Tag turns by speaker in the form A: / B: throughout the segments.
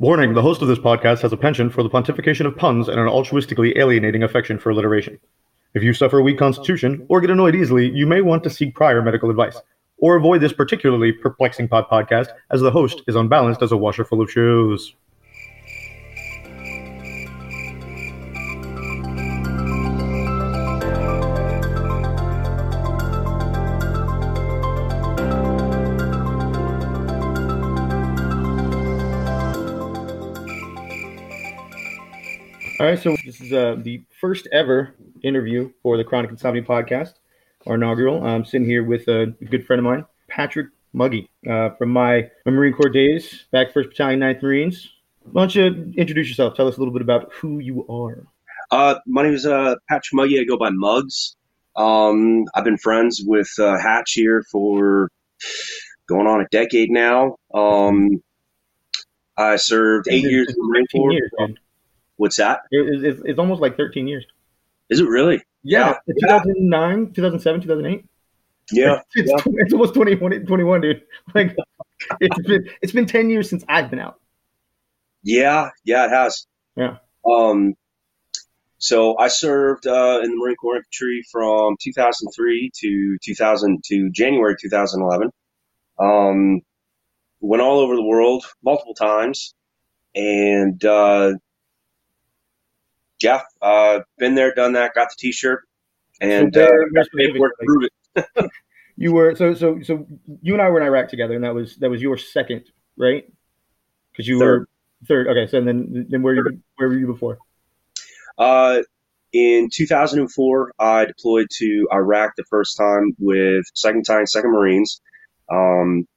A: Warning the host of this podcast has a penchant for the pontification of puns and an altruistically alienating affection for alliteration. If you suffer a weak constitution or get annoyed easily, you may want to seek prior medical advice. Or avoid this particularly perplexing pod podcast, as the host is unbalanced as a washer full of shoes. Right, so this is uh, the first ever interview for the Chronic Insomnia podcast, our inaugural. I'm sitting here with a good friend of mine, Patrick Muggy, uh, from my, my Marine Corps days, back 1st Battalion, 9th Marines. Why don't you introduce yourself? Tell us a little bit about who you are.
B: Uh, my name is uh, Patrick Muggy. I go by Muggs. Um, I've been friends with uh, Hatch here for going on a decade now. Um, I served eight years in the Marine Corps.
A: Years.
B: What's that?
A: It- it's, it's almost like 13 years.
B: Is it really?
A: Yeah,
B: Yeah.
A: 2009, 2007, 2008.
B: Yeah.
A: It's,
B: yeah.
A: it's almost 21, 21, dude. Like, it's been it's been 10 years since I've been out.
B: Yeah, yeah, it has.
A: Yeah.
B: Um, so I served uh, in the Marine Corps Infantry from 2003 to 2000 to January 2011. Um, went all over the world multiple times, and uh, yeah, uh, been there, done that, got the T-shirt, and
A: So
B: uh, paperwork to prove it.
A: You were so so so you and I were in Iraq together, and that was that was your second, right? Because you
B: Third.
A: were third. Okay, so then then where you where were you before?
B: Uh, in 2004, I deployed to Iraq the first time with Second Time Second Marines. Um,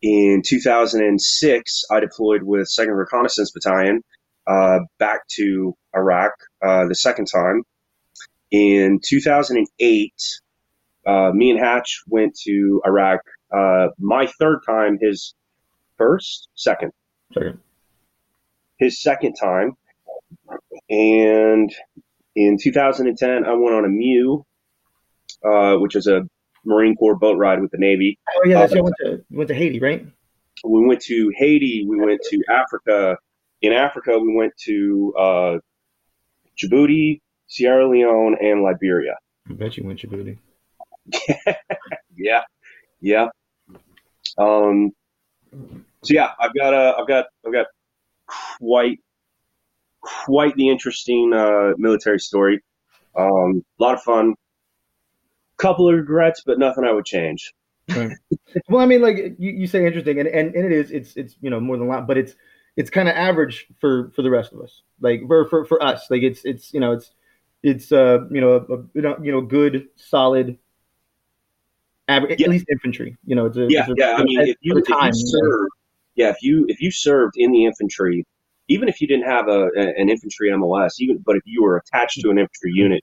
B: in 2006, I deployed with Second Reconnaissance Battalion uh, back to Iraq uh, the second time. In 2008, uh, me and Hatch went to Iraq. Uh, my third time, his first, second
A: Second.
B: his second time. And in 2010, I went on a MEU, uh, which is a Marine Corps boat ride with the Navy.
A: Oh yeah, that's
B: Uh,
A: you went to went to Haiti, right?
B: We went to Haiti, we went to Africa. In Africa, we went to uh, Djibouti, Sierra Leone, and Liberia.
A: I bet you went Djibouti.
B: Yeah, yeah. Um, so yeah, I've got a, I've got, I've got quite, quite the interesting uh, military story. Um, a lot of fun. Couple of regrets, but nothing I would change.
A: Well, I mean, like you, you say interesting, and, and, and it is it's it's you know more than a lot, but it's it's kind of average for for the rest of us. Like for, for for us, like it's it's you know it's it's uh you know a, you know you know good solid. Average,
B: Yeah.
A: At least infantry, you know. It's a,
B: Yeah,
A: it's a-
B: yeah. I mean, if you,
A: for
B: if you served, yeah, if you if you served in the infantry, even if you didn't have a, a- an infantry MOS, even but if you were attached to an infantry unit,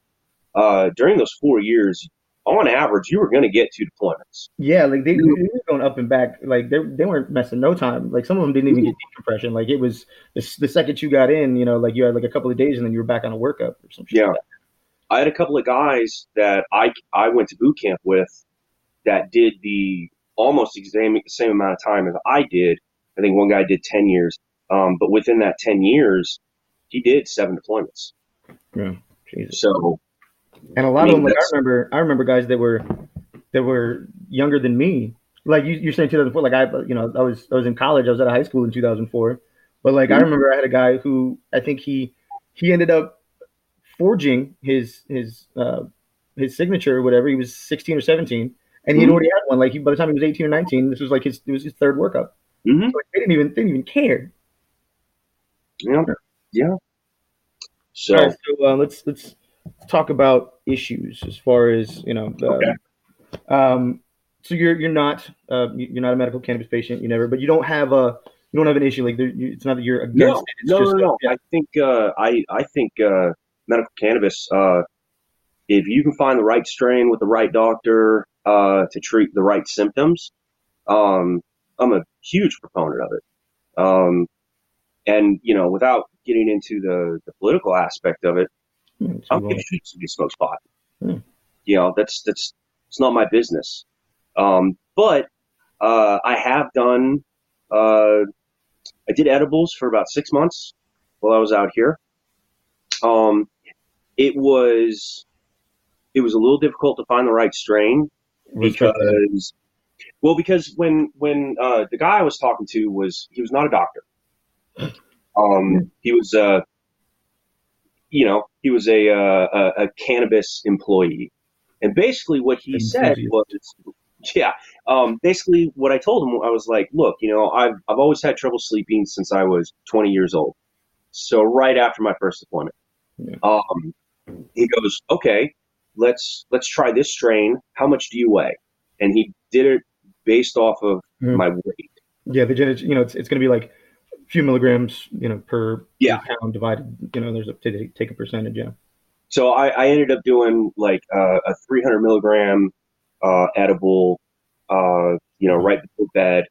B: uh, during those four years, on average, you were going to get two deployments.
A: Yeah, like they, they were going up and back. Like they they weren't messing no time. Like some of them didn't even get decompression. Like it was the, the second you got in, you know, like you had like a couple of days and then you were back on a workup or some shit.
B: Yeah.
A: like.
B: I had a couple of guys that I I went to boot camp with that did the almost the same same amount of time as I did. I think one guy did ten years, um, but within that ten years, he did seven deployments.
A: Yeah, Jesus.
B: So
A: And a lot
B: I
A: of them, like I remember, I remember guys that were that were younger than me. Like you, you're saying 2004. Like I, you know, I was I was in college. I was at a high school in 2004. But like I
B: Mhm.
A: remember, I had a guy who I think he he ended up forging his his uh, his signature or whatever. He was 16 or 17, and he had
B: Mhm.
A: already had one. Like he, by the time he was 18 or 19, this was like his it was his third workup.
B: mhm,
A: So, like, they didn't even they didn't even care.
B: yeah, yeah. So
A: right, so uh, let's let's talk about issues as far as you know.
B: Okay.
A: Um, so you're you're not uh, you- you're not a medical cannabis patient. You never, but you don't have a you don't have an issue like there, you, it's not that you're against
B: no,
A: it. It's
B: no,
A: just,
B: no, no.
A: yeah.
B: I think uh, I I think uh, medical cannabis. Uh, if you can find the right strain with the right doctor uh, to treat the right symptoms, um, I'm a huge proponent of it. Um, and you know, without getting into the, the political aspect of it,
A: Hmm,
B: I
A: you
B: don't give a shit if you smoke pot.
A: Hmm.
B: You know, that's that's it's not my business. Um, but uh, I have done uh, I did edibles for about six months while I was out here. Um, it was it was a little difficult to find the right strain because well because when when uh, the guy I was talking to was he was not a doctor. Um, he was uh, you know he was a, uh, a, a cannabis employee, and basically what he said was yeah. Um, basically, what I told him, I was like, look, you know, I've, I've always had trouble sleeping since I was 20 years old. So right after my first deployment, yeah. um, he goes, okay, let's let's try this strain. How much do you weigh? And he did it based off of mm. my weight.
A: Yeah, the you know, it's, it's going to be like few milligrams, you know, per yeah. pound divided. You know, there's a to take a percentage. Yeah.
B: So I, I ended up doing like uh, a 300 milligram uh, edible, uh, you know, right before bed.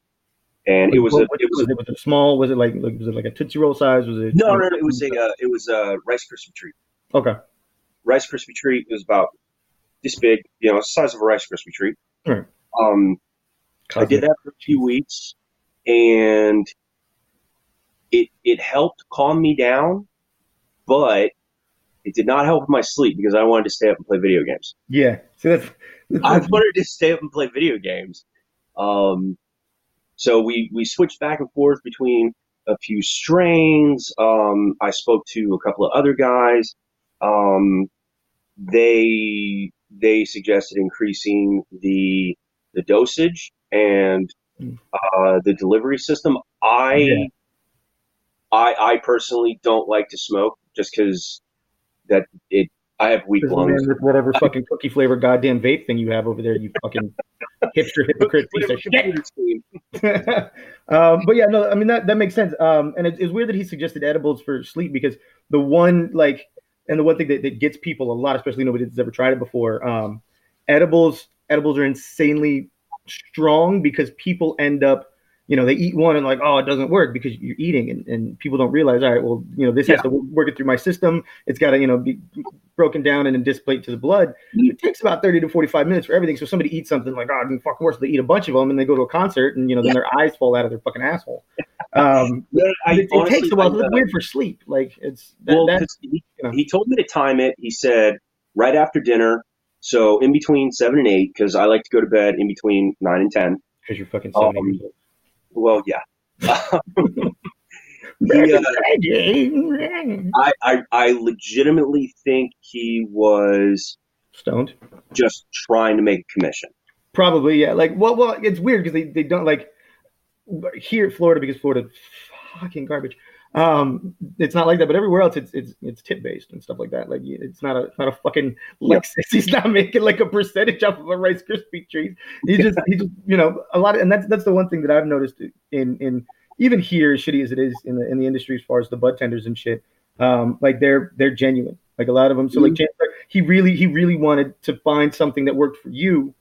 B: And it was
A: what,
B: a it was,
A: was, it, small. Was it like, like was it like a tootsie roll size? Was it
B: no no, no it was a uh, it was a Rice Krispie treat.
A: Okay.
B: Rice Krispie treat was about this big, you know, size of a Rice Krispie treat.
A: Right.
B: Um, I did that for a few weeks, and it it helped calm me down, but it did not help with my sleep because I wanted to stay up and play video games.
A: Yeah, so that's,
B: that's I wanted to stay up and play video games. Um, so we we switched back and forth between a few strains. Um, I spoke to a couple of other guys. Um, they they suggested increasing the the dosage and hmm. uh, the delivery system. I yeah. I I personally don't like to smoke just because that it I have weak lungs.
A: whatever fucking cookie flavor goddamn vape thing you have over there, you fucking hipster hypocrite piece of shit. um, but yeah, no, I mean that that makes sense. Um, and it, it's weird that he suggested edibles for sleep because the one like, and the one thing that, that gets people a lot, especially nobody that's ever tried it before, um, edibles edibles are insanely strong because people end up you know, they eat one and like, oh, it doesn't work because you're eating and, and people don't realize, all right, well, you know, this yeah. has to work it through my system. It's got to, you know, be broken down and then displayed to the blood. Mm-hmm. It takes about 30 to 45 minutes for everything. So somebody eats something like, oh, it's fucking worse. They eat a bunch of them and they go to a concert and, you know, then yeah. their eyes fall out of their fucking asshole. Um, I, it, it takes a while. It's weird for sleep. Like it's,
B: that, well, he, you know. he told me to time it. He said right after dinner. So in between seven and eight, because I like to go to bed in between nine and 10.
A: Because you're fucking seven um, years old
B: well, yeah. the, uh, I, I, I legitimately think he was
A: stoned,
B: just trying to make a commission.
A: Probably, yeah. Like, well, well, it's weird because they, they don't like here at Florida because Florida fucking garbage. Um, it's not like that, but everywhere else, it's it's it's tip based and stuff like that. Like it's not a it's not a fucking Lexus. Yep. He's not making like a percentage off of a Rice Krispie treat. He just he just you know a lot of, and that's that's the one thing that I've noticed in in even here, as shitty as it is in the in the industry as far as the bud tenders and shit. Um, like they're they're genuine. Like a lot of them. So mm-hmm. like he really he really wanted to find something that worked for you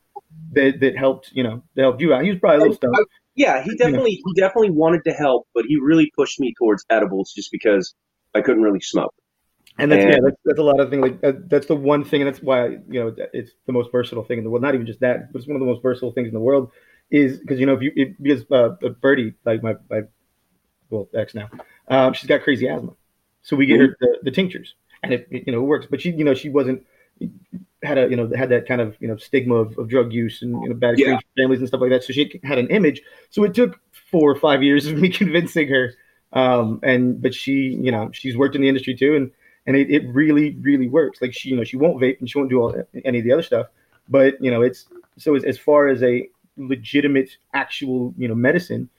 A: that that helped you know that helped you out. He was probably a little stoned.
B: Yeah, he definitely he definitely wanted to help, but he really pushed me towards edibles just because I couldn't really smoke.
A: And that's and, yeah, that's, that's a lot of things. Like uh, that's the one thing, and that's why you know it's the most versatile thing in the world. Not even just that, but it's one of the most versatile things in the world. Is because you know if you if, because uh, Birdie like my my well ex now, um, she's got crazy asthma, so we get mm-hmm. her the, the tinctures, and it, it you know it works. But she you know she wasn't had a you know had that kind of you know stigma of, of drug use and you know bad yeah. families and stuff like that. So she had an image. So it took four or five years of me convincing her. Um, and but she you know she's worked in the industry too, and and it, it really really works. Like she you know she won't vape and she won't do all any of the other stuff. But you know it's so as, as far as a legitimate actual you know medicine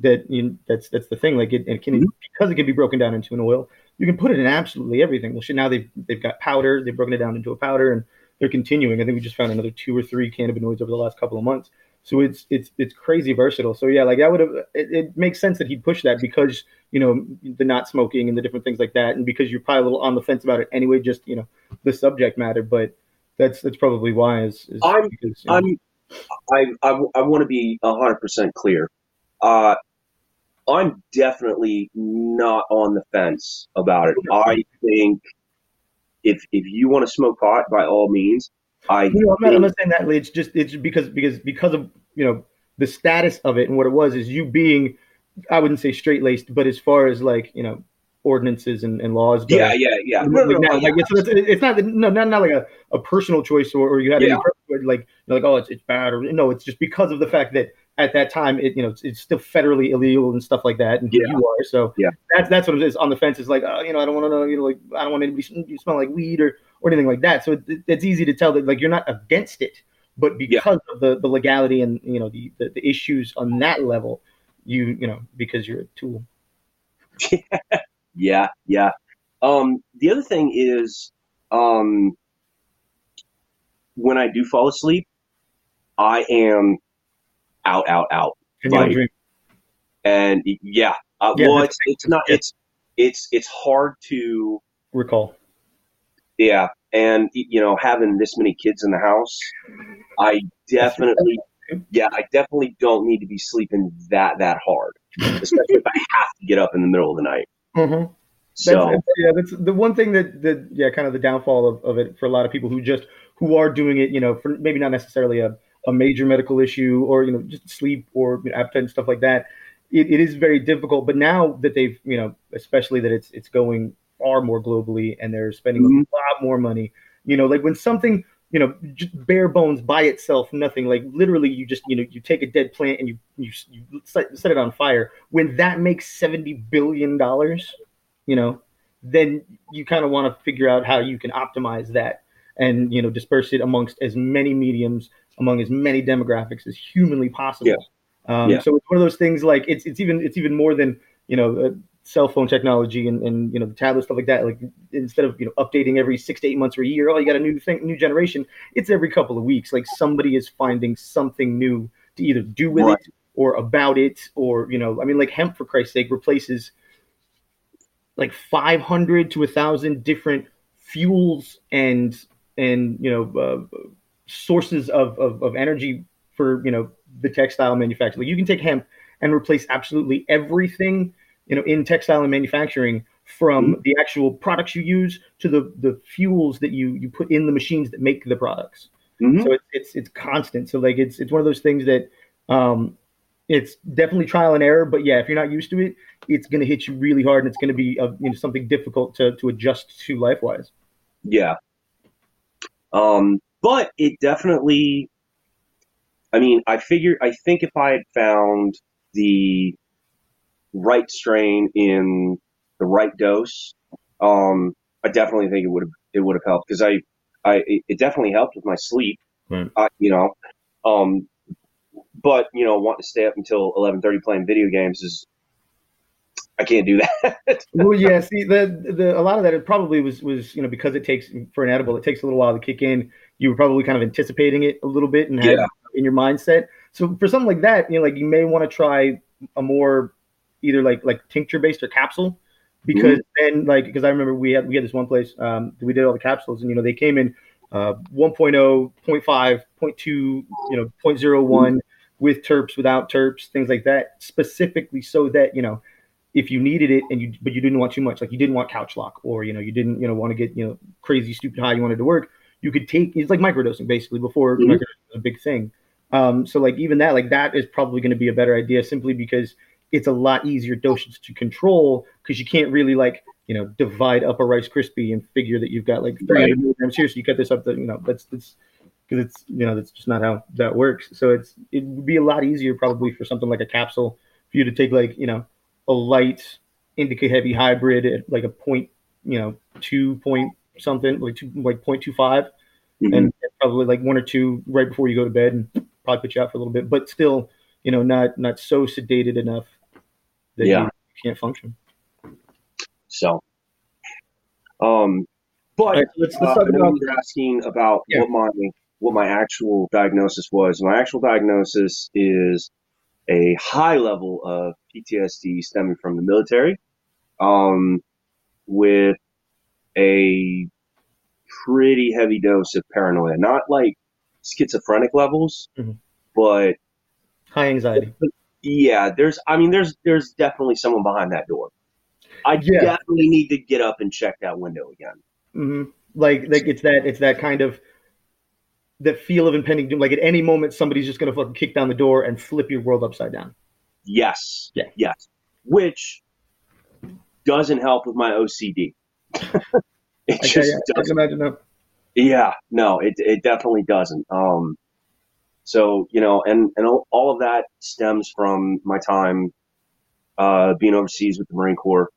A: that you know, that's that's the thing. Like it, it can mm-hmm. because it can be broken down into an oil you can put it in absolutely everything. Well, shit, now they've they've got powder. They've broken it down into a powder, and they're continuing. I think we just found another two or three cannabinoids over the last couple of months. So it's it's it's crazy versatile. So yeah, like that would have it, it, makes sense that he'd push that because you know the not smoking and the different things like that, and because you're probably a little on the fence about it anyway, just you know the subject matter. But that's that's probably why. Is, is
B: I'm because, you know, I'm I I, I want to be hundred percent clear. Uh, I'm definitely not on the fence about it. I think if if you want to smoke pot, by all means. I
A: you know, I'm, not, I'm not saying that. It's just it's because because because of you know the status of it and what it was is you being I wouldn't say straight laced, but as far as like you know ordinances and, and laws go,
B: Yeah, yeah, yeah.
A: like,
B: No, no, no,
A: now,
B: yeah.
A: like it's, it's, not no not, not like a, a personal choice or, or you had any
B: Yeah.
A: purpose, like you're like oh it's, it's bad or no it's just because of the fact that at that time it you know it's, it's still federally illegal and stuff like that and
B: Yeah.
A: you are so
B: Yeah.
A: that's that's what it is on the fence is like oh you know I don't want to know you know like I don't want anybody to you smell like weed or or anything like that so it, it's easy to tell that like you're not against it but because of the, the legality and you know the, the the issues on that level you you know because you're a tool
B: Yeah, yeah. Um, the other thing is, um, when I do fall asleep, I am out, out, out.
A: and you don't
B: Right.
A: drink
B: And yeah, uh,
A: Yeah,
B: well, it's it's not it's it's it's hard to
A: recall
B: yeah, and you know having this many kids in the house, I definitely yeah, I definitely don't need to be sleeping that that hard, especially if I have to get up in the middle of the night.
A: mm-hmm.
B: So
A: That's, yeah, that's the one thing that, that yeah, kind of the downfall of, of it for a lot of people who just who are doing it, you know, for maybe not necessarily a, a major medical issue or you know just sleep or you know, appetite and stuff like that. It, it is very difficult. But now that they've you know, especially that it's it's going far more globally and they're spending
B: Mhm.
A: a lot more money. You know, like when something you know just bare bones by itself, nothing like literally you just you know you take a dead plant and you you, you set, set it on fire. When that makes seventy billion dollars you know, then you kind of want to figure out how you can optimize that and you know disperse it amongst as many mediums, among as many demographics as humanly possible. Um,
B: Yeah.
A: So it's one of those things like it's it's even it's even more than you know uh, cell phone technology and, and you know the tablet stuff like that. Like instead of you know updating every six to eight months or a year, oh you got a new thing, new generation. It's every couple of weeks. Like somebody is finding something new to either do with
B: Right.
A: it or about it or you know I mean like hemp for Christ's sake replaces like 500 to a thousand different fuels and and you know uh, sources of, of of energy for you know the textile manufacturer. Like you can take hemp and replace absolutely everything you know in textile and manufacturing from the actual products you use to the the fuels that you you put in the machines that make the products.
B: Mhm.
A: So it's it's it's constant. So like it's it's one of those things that um it's definitely trial and error, but yeah, if you're not used to it, it's going to hit you really hard, and it's going to be a, you know something difficult to to adjust to life wise.
B: Yeah. Um, but it definitely, I mean, I figure, I think if I had found the right strain in the right dose, um, I definitely think it would have, it would have helped because I, I, it it definitely helped with my sleep,
A: Right.
B: I, you know, um, but you know, wanting to stay up until 11:30 playing video games is, I can't do that.
A: well, yeah. See, the the a lot of that it probably was was you know because it takes for an edible, it takes a little while to kick in. You were probably kind of anticipating it a little bit and had
B: Yeah.
A: in your mindset. So for something like that, you know, like you may want to try a more either like like tincture based or capsule because then like because I remember we had we had this one place um, we did all the capsules and you know they came in uh, 1.0, 0.5, 0.2, you know 0.01 with terps, without terps, things like that, specifically so that you know if you needed it and you but you didn't want too much, like you didn't want couch lock or you know you didn't you know want to get you know crazy stupid high, you wanted to work, you could take it's like microdosing basically before
B: Mhm.
A: microdosing was a big thing. Um, so like even that like that is probably going to be a better idea simply because it's a lot easier dosage to control because you can't really like you know divide up a Rice Krispie and figure that you've got like 300
B: Right.
A: milligrams here, so you cut this up to you know that's that's because it's you know that's just not how that works. So it's it would be a lot easier probably for something like a capsule for you to take like you know a light indica heavy hybrid at like a point you know two point something like two like point two five
B: Mhm.
A: and probably like one or two right before you go to bed and probably put you out for a little bit, but still you know not not so sedated enough that
B: Yeah.
A: you can't function.
B: So, um, but
A: All right, so let's, let's
B: uh,
A: talk about
B: asking about
A: Yeah.
B: what my what my actual diagnosis was. My actual diagnosis is a high level of PTSD stemming from the military, um, with a pretty heavy dose of paranoia. Not like schizophrenic levels,
A: Mhm.
B: but
A: high anxiety.
B: yeah, there's. I mean, there's there's definitely someone behind that door. I
A: Yeah.
B: definitely need to get up and check that window again.
A: hmm Like like it's that it's that kind of that feel of impending doom. Like at any moment, somebody's just gonna fucking kick down the door and flip your world upside down.
B: Yes.
A: Yeah.
B: Yes. Which doesn't help with my OCD. it
A: Okay,
B: just
A: yeah,
B: doesn't.
A: imagine that.
B: Yeah, no, it it definitely doesn't. Um, so you know, and and all- all of that stems from my time uh, being overseas with the Marine Corps.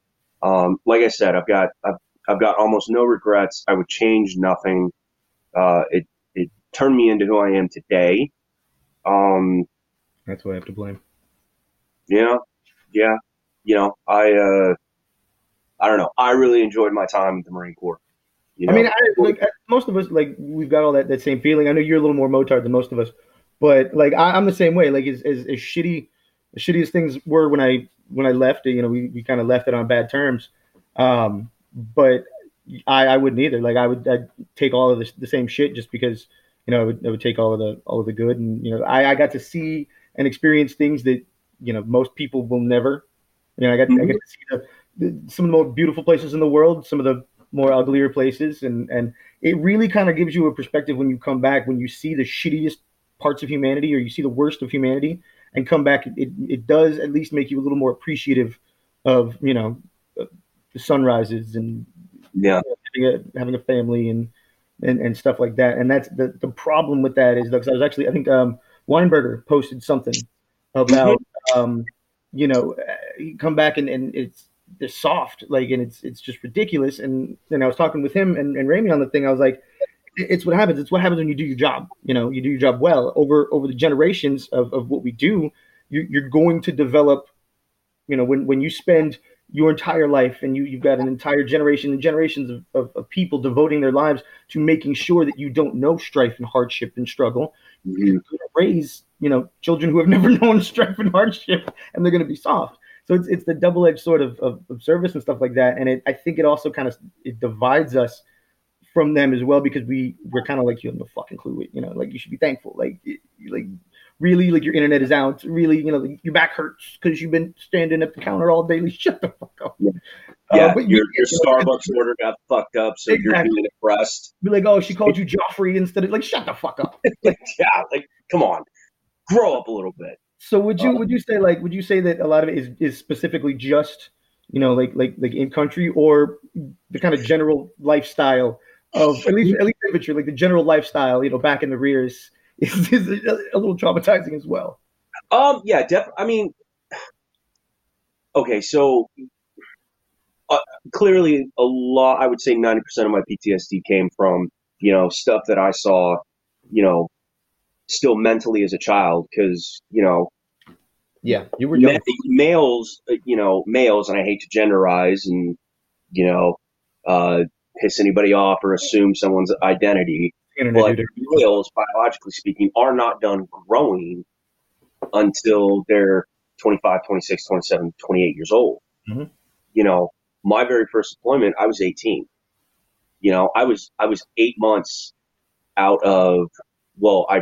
B: Um, like I said, I've got I've, I've got almost no regrets. I would change nothing. Uh, it it turned me into who I am today. Um,
A: That's what I have to blame.
B: Yeah, yeah, you know, I uh, I don't know. I really enjoyed my time with the Marine Corps. You know?
A: I mean, I, like most of us, like we've got all that, that same feeling. I know you're a little more motard than most of us, but like I, I'm the same way. Like as, as, as shitty, as shitty as things were when I when I left, it, you know, we, we kind of left it on bad terms. Um, but I, I wouldn't either. Like I would I'd take all of the, the same shit just because you know I would, I would take all of the all of the good, and you know I, I got to see and experience things that you know most people will never. You know, I got I got to see the, the some of the more beautiful places in the world, some of the more uglier places, and and it really kind of gives you a perspective when you come back when you see the shittiest parts of humanity or you see the worst of humanity and come back. It it does at least make you a little more appreciative of you know uh, the sunrises and
B: yeah,
A: having a having a family and and, and stuff like that. And that's the the problem with that is because I was actually I think um, Weinberger posted something about um, you know uh, you come back and, and it's they're soft like and it's it's just ridiculous. And then I was talking with him and, and Ramy on the thing. I was like. It's what happens. It's what happens when you do your job. You know, you do your job well over over the generations of, of what we do. You, you're going to develop. You know, when when you spend your entire life and you, you've got an entire generation and generations of, of, of, people devoting their lives to making sure that you don't know strife and hardship and struggle
B: mm-hmm.
A: you're going to raise you know children who have never known strife and hardship and they're going to be soft. So it's, it's the double-edged sort of, of, of service and stuff like that. And it, i think it also kind of it divides us from them as well because we we're kind of like you have no fucking clue you know like you should be thankful. Like like really like your internet is out. Really you know your back hurts because you've been standing at the counter all day. Shut the fuck up.
B: Yeah, yeah uh, your, your starbucks order got fucked up so exactly. you're being depressed
A: be like oh she called you joffrey instead of like shut the fuck up.
B: Yeah like come on grow up a little bit
A: so would you um, would you say like would you say that a lot of it is, is specifically just you know like like like in country or the kind of general lifestyle of at least at least infantry like the general lifestyle you know back in the rears is, is a little traumatizing as well.
B: Um, yeah, def- I mean, okay, so uh, clearly a lot, I would say 90% of my PTSD came from, you know, stuff that I saw, you know, still mentally as a child. Cause, you know,
A: yeah, you were young.
B: males, uh, you know, males, and I hate to genderize and, you know, uh, piss anybody off or assume someone's identity but males, biologically speaking, are not done growing until they're 25, 26, 27, 28 years old.
A: Mm-hmm.
B: You know, my very first deployment, I was 18. You know, I was I was eight months out of well, I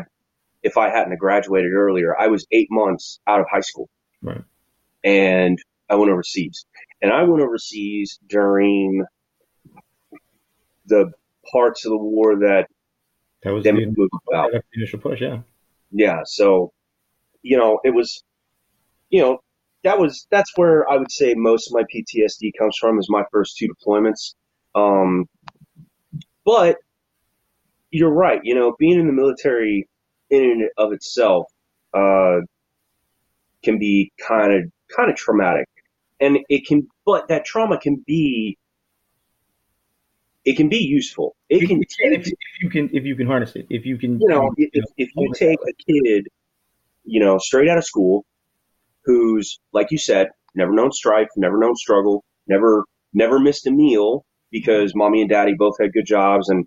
B: if I hadn't graduated earlier, I was eight months out of high school,
A: right?
B: And I went overseas, and I went overseas during the parts of the war that
A: that was
B: the,
A: about. the initial push, yeah.
B: Yeah, so you know, it was you know, that was that's where I would say most of my PTSD comes from is my first two deployments. Um but you're right, you know, being in the military in and of itself uh can be kind of kind of traumatic. And it can but that trauma can be it can be useful. It can
A: if, if, you can if you can harness it. If you can,
B: you know, if, you, know, if you take a kid, you know, straight out of school, who's like you said, never known strife, never known struggle, never never missed a meal because mommy and daddy both had good jobs and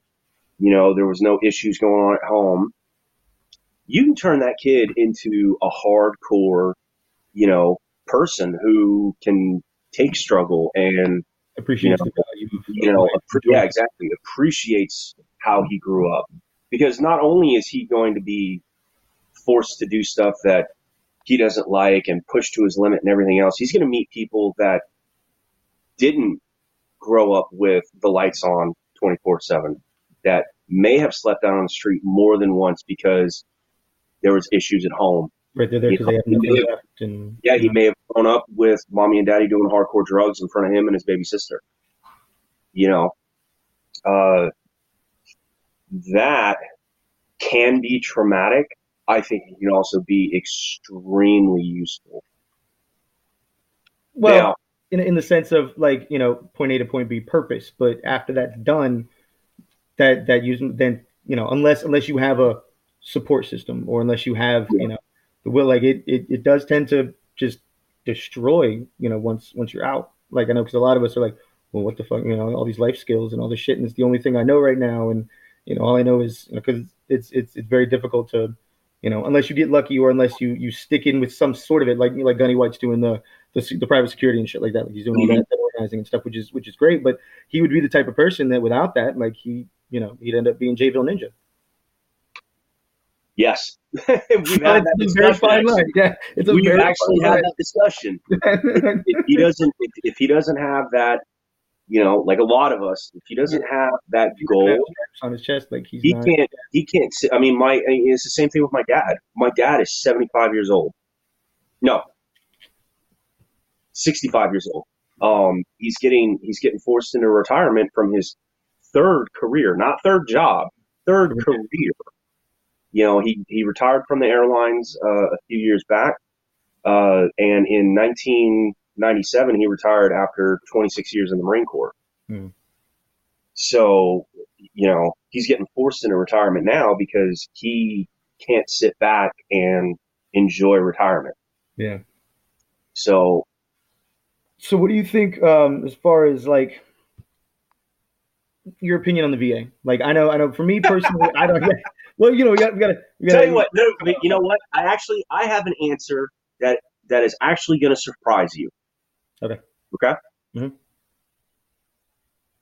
B: you know there was no issues going on at home. You can turn that kid into a hardcore, you know, person who can take struggle and
A: appreciates
B: you know. You know, yeah, exactly. Appreciates how he grew up because not only is he going to be forced to do stuff that he doesn't like and pushed to his limit and everything else, he's going to meet people that didn't grow up with the lights on 24 7 that may have slept out on the street more than once because there was issues at home
A: Right, they're there because they have. And,
B: yeah, he may have grown up with mommy and daddy doing hardcore drugs in front of him and his baby sister. You know, uh, that can be traumatic. I think it can also be extremely useful.
A: Well, now, in, in the sense of like, you know, point A to point B purpose, but after that's done, that, that use, then, you know, unless, unless you have a support system or unless you have, you know, the will, like it, it, it does tend to just destroy, you know, once, once you're out. Like I know, cause a lot of us are like, well, what the fuck, you know, all these life skills and all this shit, and it's the only thing I know right now, and you know, all I know is because you know, it's it's it's very difficult to, you know, unless you get lucky or unless you you stick in with some sort of it, like like Gunny White's doing the the, the private security and shit like that. Like he's doing all mm-hmm. that, that organizing and stuff, which is which is great. But he would be the type of person that without that, like he, you know, he'd end up being Jayville Ninja.
B: Yes, we've had that discussion. Yeah, it's a we've actually had that discussion. if he doesn't, if, if, he doesn't have that you know, like a lot of us, if he doesn't have that goal
A: on his chest, like
B: he not, can't, he can't. I mean, my it's the same thing with my dad. My dad is seventy five years old. No, sixty five years old. Um, he's getting he's getting forced into retirement from his third career, not third job, third career. You know, he he retired from the airlines uh, a few years back, uh, and in 1997, he retired after 26 years in the Marine Corps. Hmm. So, you know, he's getting forced into retirement now because he can't sit back and enjoy retirement.
A: Yeah.
B: So,
A: so what do you think um, as far as like your opinion on the VA? Like, I know, I know. For me personally, I don't. Well, you know, we got, we got to.
B: Tell you what, no, you know what? I actually, I have an answer that that is actually going to surprise you.
A: Okay.
B: Okay. Mm-hmm.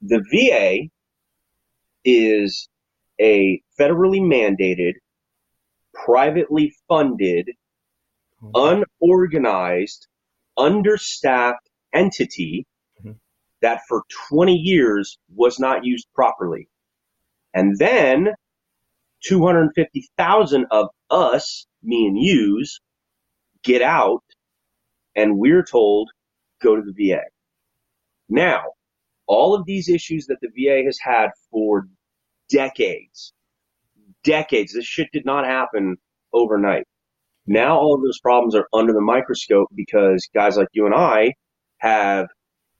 B: The VA is a federally mandated, privately funded, mm-hmm. unorganized, understaffed entity mm-hmm. that for 20 years was not used properly. And then 250,000 of us, me and yous, get out and we're told go to the VA. Now, all of these issues that the VA has had for decades, decades, this shit did not happen overnight. Now all of those problems are under the microscope because guys like you and I have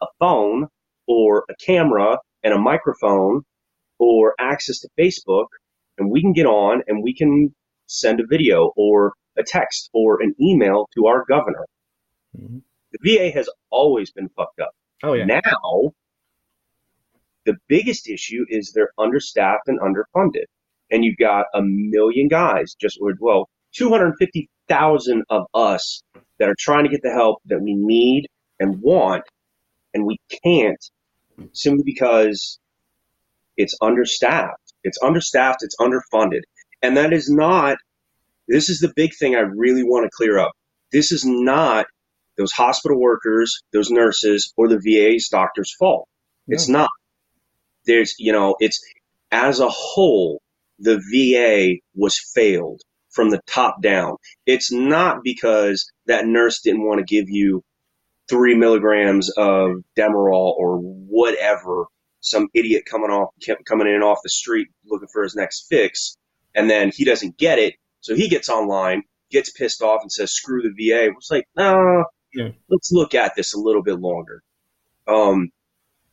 B: a phone or a camera and a microphone or access to Facebook and we can get on and we can send a video or a text or an email to our governor. Mm-hmm. The VA has always been fucked up.
A: Oh yeah.
B: Now, the biggest issue is they're understaffed and underfunded, and you've got a million guys just well, two hundred fifty thousand of us that are trying to get the help that we need and want, and we can't simply because it's understaffed. It's understaffed. It's underfunded, and that is not. This is the big thing I really want to clear up. This is not those hospital workers, those nurses, or the VA's doctor's fault. Yeah. It's not. There's, you know, it's as a whole, the VA was failed from the top down. It's not because that nurse didn't want to give you three milligrams of Demerol or whatever. Some idiot coming off, coming in off the street looking for his next fix, and then he doesn't get it, so he gets online, gets pissed off, and says, "Screw the VA." It's like, no, yeah. let's look at this a little bit longer. Um,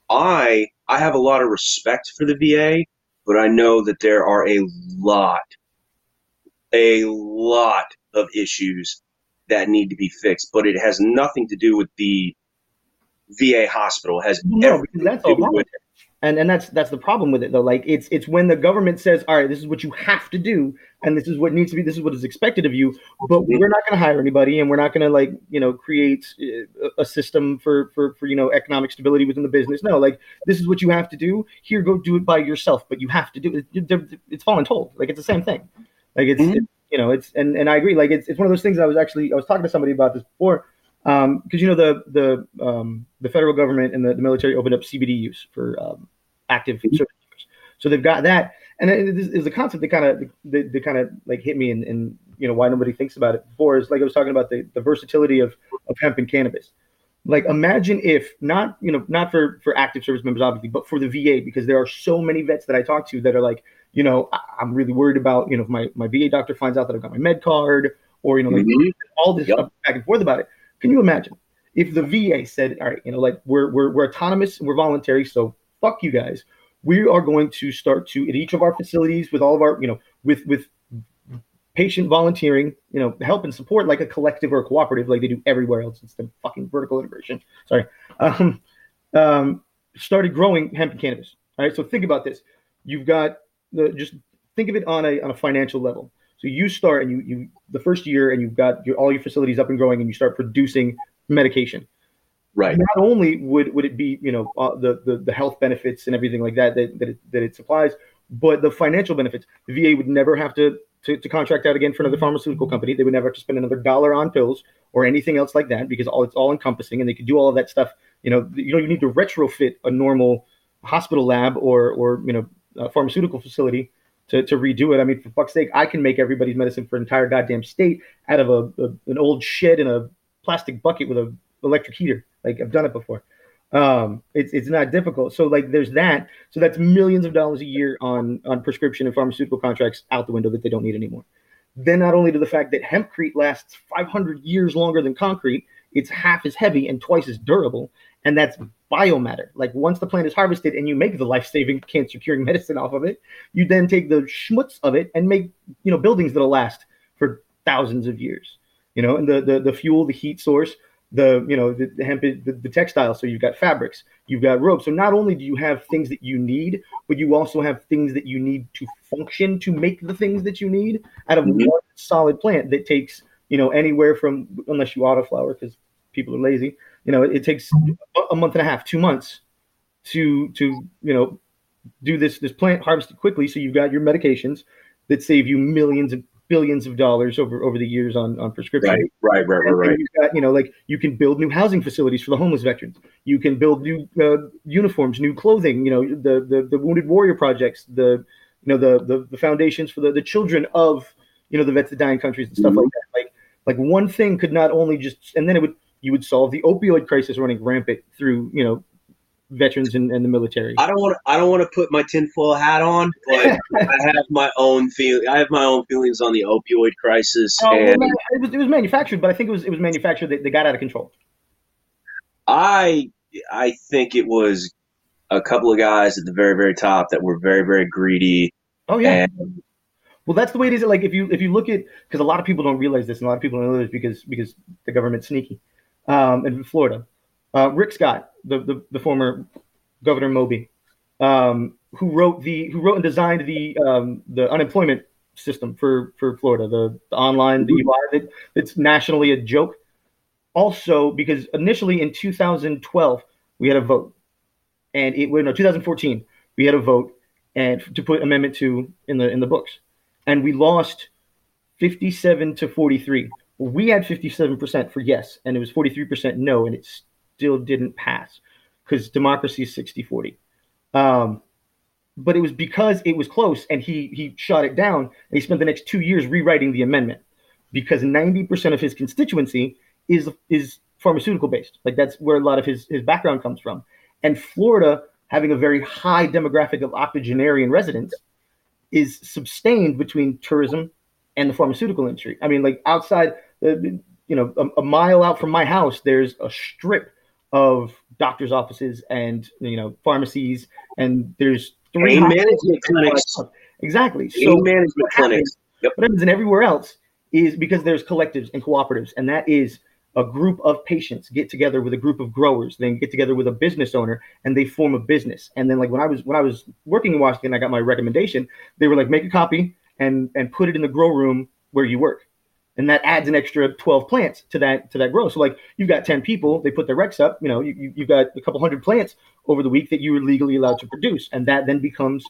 B: I I have a lot of respect for the VA, but I know that there are a lot, a lot of issues that need to be fixed. But it has nothing to do with the VA hospital. It has no, everything
A: to do with it and and that's that's the problem with it though. Like it's it's when the government says all right this is what you have to do and this is what needs to be this is what is expected of you but we're not going to hire anybody and we're not going to like you know create uh, a system for for for you know economic stability within the business. No like this is what you have to do. Here go do it by yourself but you have to do it it's fallen told. Like it's the same thing. Like it's, mm-hmm. it's you know it's and and i agree. Like it's, it's one of those things i was actually i was talking to somebody about this before because um, you know the the um, the federal government and the, the, military opened up CBD use for um, active mm-hmm. service So they've got that, and this is a concept that kind of that, that kind of like hit me and, and you know why nobody thinks about it before is like I was talking about the, the versatility of, of hemp and cannabis. Like imagine if not, you know, not for for active service members obviously, but for the VA because there are so many vets that I talk to that are like, you know, I, am really worried about, you know, if my my VA doctor finds out that I've got my med card or you know, like mm-hmm. all this yep. stuff back and forth about it. Can you imagine if the VA said, all right, you know, like we're we're we're autonomous and we're voluntary, so fuck you guys. We are going to start to at each of our facilities with all of our, you know, with with patient volunteering, you know, help and support like a collective or a cooperative, like they do everywhere else. It's the fucking vertical integration. Sorry. Um, um, started growing hemp and cannabis. All right. So think about this. You've got the just think of it on a on a financial level. So you start and you you the first year and you've got your, all your facilities up and growing and you start producing medication.
B: Right.
A: Not only would would it be you know uh, the, the the health benefits and everything like that that that it, that it supplies, but the financial benefits. The VA would never have to to, to contract out again for another pharmaceutical company. They would never have to spend another dollar on pills or anything else like that because all it's all encompassing and they could do all of that stuff. You know, you don't need to retrofit a normal hospital lab or or you know pharmaceutical facility to, to redo it. I mean, for fuck's sake, I can make everybody's medicine for an entire goddamn state out of a, a an old shed in a plastic bucket with a electric heater. Like I've done it before. Um, it's it's not difficult. So like there's that. So that's millions of dollars a year on on prescription and pharmaceutical contracts out the window that they don't need anymore. Then not only to the fact that hempcrete lasts 500 years longer than concrete, it's half as heavy and twice as durable, and that's biomatter. Like once the plant is harvested and you make the life-saving cancer-curing medicine off of it, you then take the schmutz of it and make you know buildings that'll last for thousands of years. You know, and the the, the fuel, the heat source, the you know the, the hemp the, the textile so you've got fabrics you've got ropes so not only do you have things that you need but you also have things that you need to function to make the things that you need out of mm-hmm. one solid plant that takes you know anywhere from unless you autoflower because people are lazy you know it, takes a month and a half two months to to you know do this this plant harvested quickly so you've got your medications that save you millions of billions of dollars over over the years on on prescription.
B: Right, right, right, right. right.
A: Got, you know, like you can build new housing facilities for the homeless veterans. You can build new uh, uniforms, new clothing. You know, the, the the Wounded Warrior projects, the you know the the, the foundations for the, the children of you know the vets that die in countries and stuff mm-hmm. like that. Like like one thing could not only just and then it would you would solve the opioid crisis running rampant through you know veterans and, and the military.
B: I don't want to. I don't want to put my tinfoil hat on, but I have my own feel. I have my own feelings on the opioid crisis. Oh, and
A: it, was, it was manufactured, but I think it was it was manufactured that they got out of control.
B: I I think it was a couple of guys at the very very top that were very very greedy.
A: Oh yeah. And, well, that's the way it is. Like if you if you look at because a lot of people don't realize this, and a lot of people don't know this because because the government's sneaky. Um, in Florida, uh, Rick Scott, the, the, the former Governor Moby, um, who wrote the who wrote and designed the um, the unemployment system for for Florida, the, the online the UI that, it's nationally a joke. Also, because initially in 2012 we had a vote, and it was no 2014 we had a vote and to put Amendment Two in the in the books, and we lost 57 to 43. We had 57% for yes, and it was 43% no, and it still didn't pass because democracy is 60 40. Um, but it was because it was close and he he shot it down and he spent the next two years rewriting the amendment because 90% of his constituency is is pharmaceutical based like that's where a lot of his his background comes from. And florida having a very high demographic of octogenarian residents is sustained between tourism and the pharmaceutical industry. I mean like outside Uh, you know a, a mile out from my house there's a strip of doctors' offices and you know pharmacies, and there's
B: three management clinics.
A: Exactly.
B: so management clinics.
A: Yep. What happens in everywhere else is because there's collectives and cooperatives, and that is a group of patients get together with a group of growers, then get together with a business owner, and they form a business. And then, like when I was when I was working in Washington, I got my recommendation. They were like, make a copy and and put it in the grow room where you work and that adds an extra 12 plants to that to that growth. So like you've got 10 people, they put their recs up, you know, you, you've got a couple hundred plants over the week that you are legally allowed to produce, and that then becomes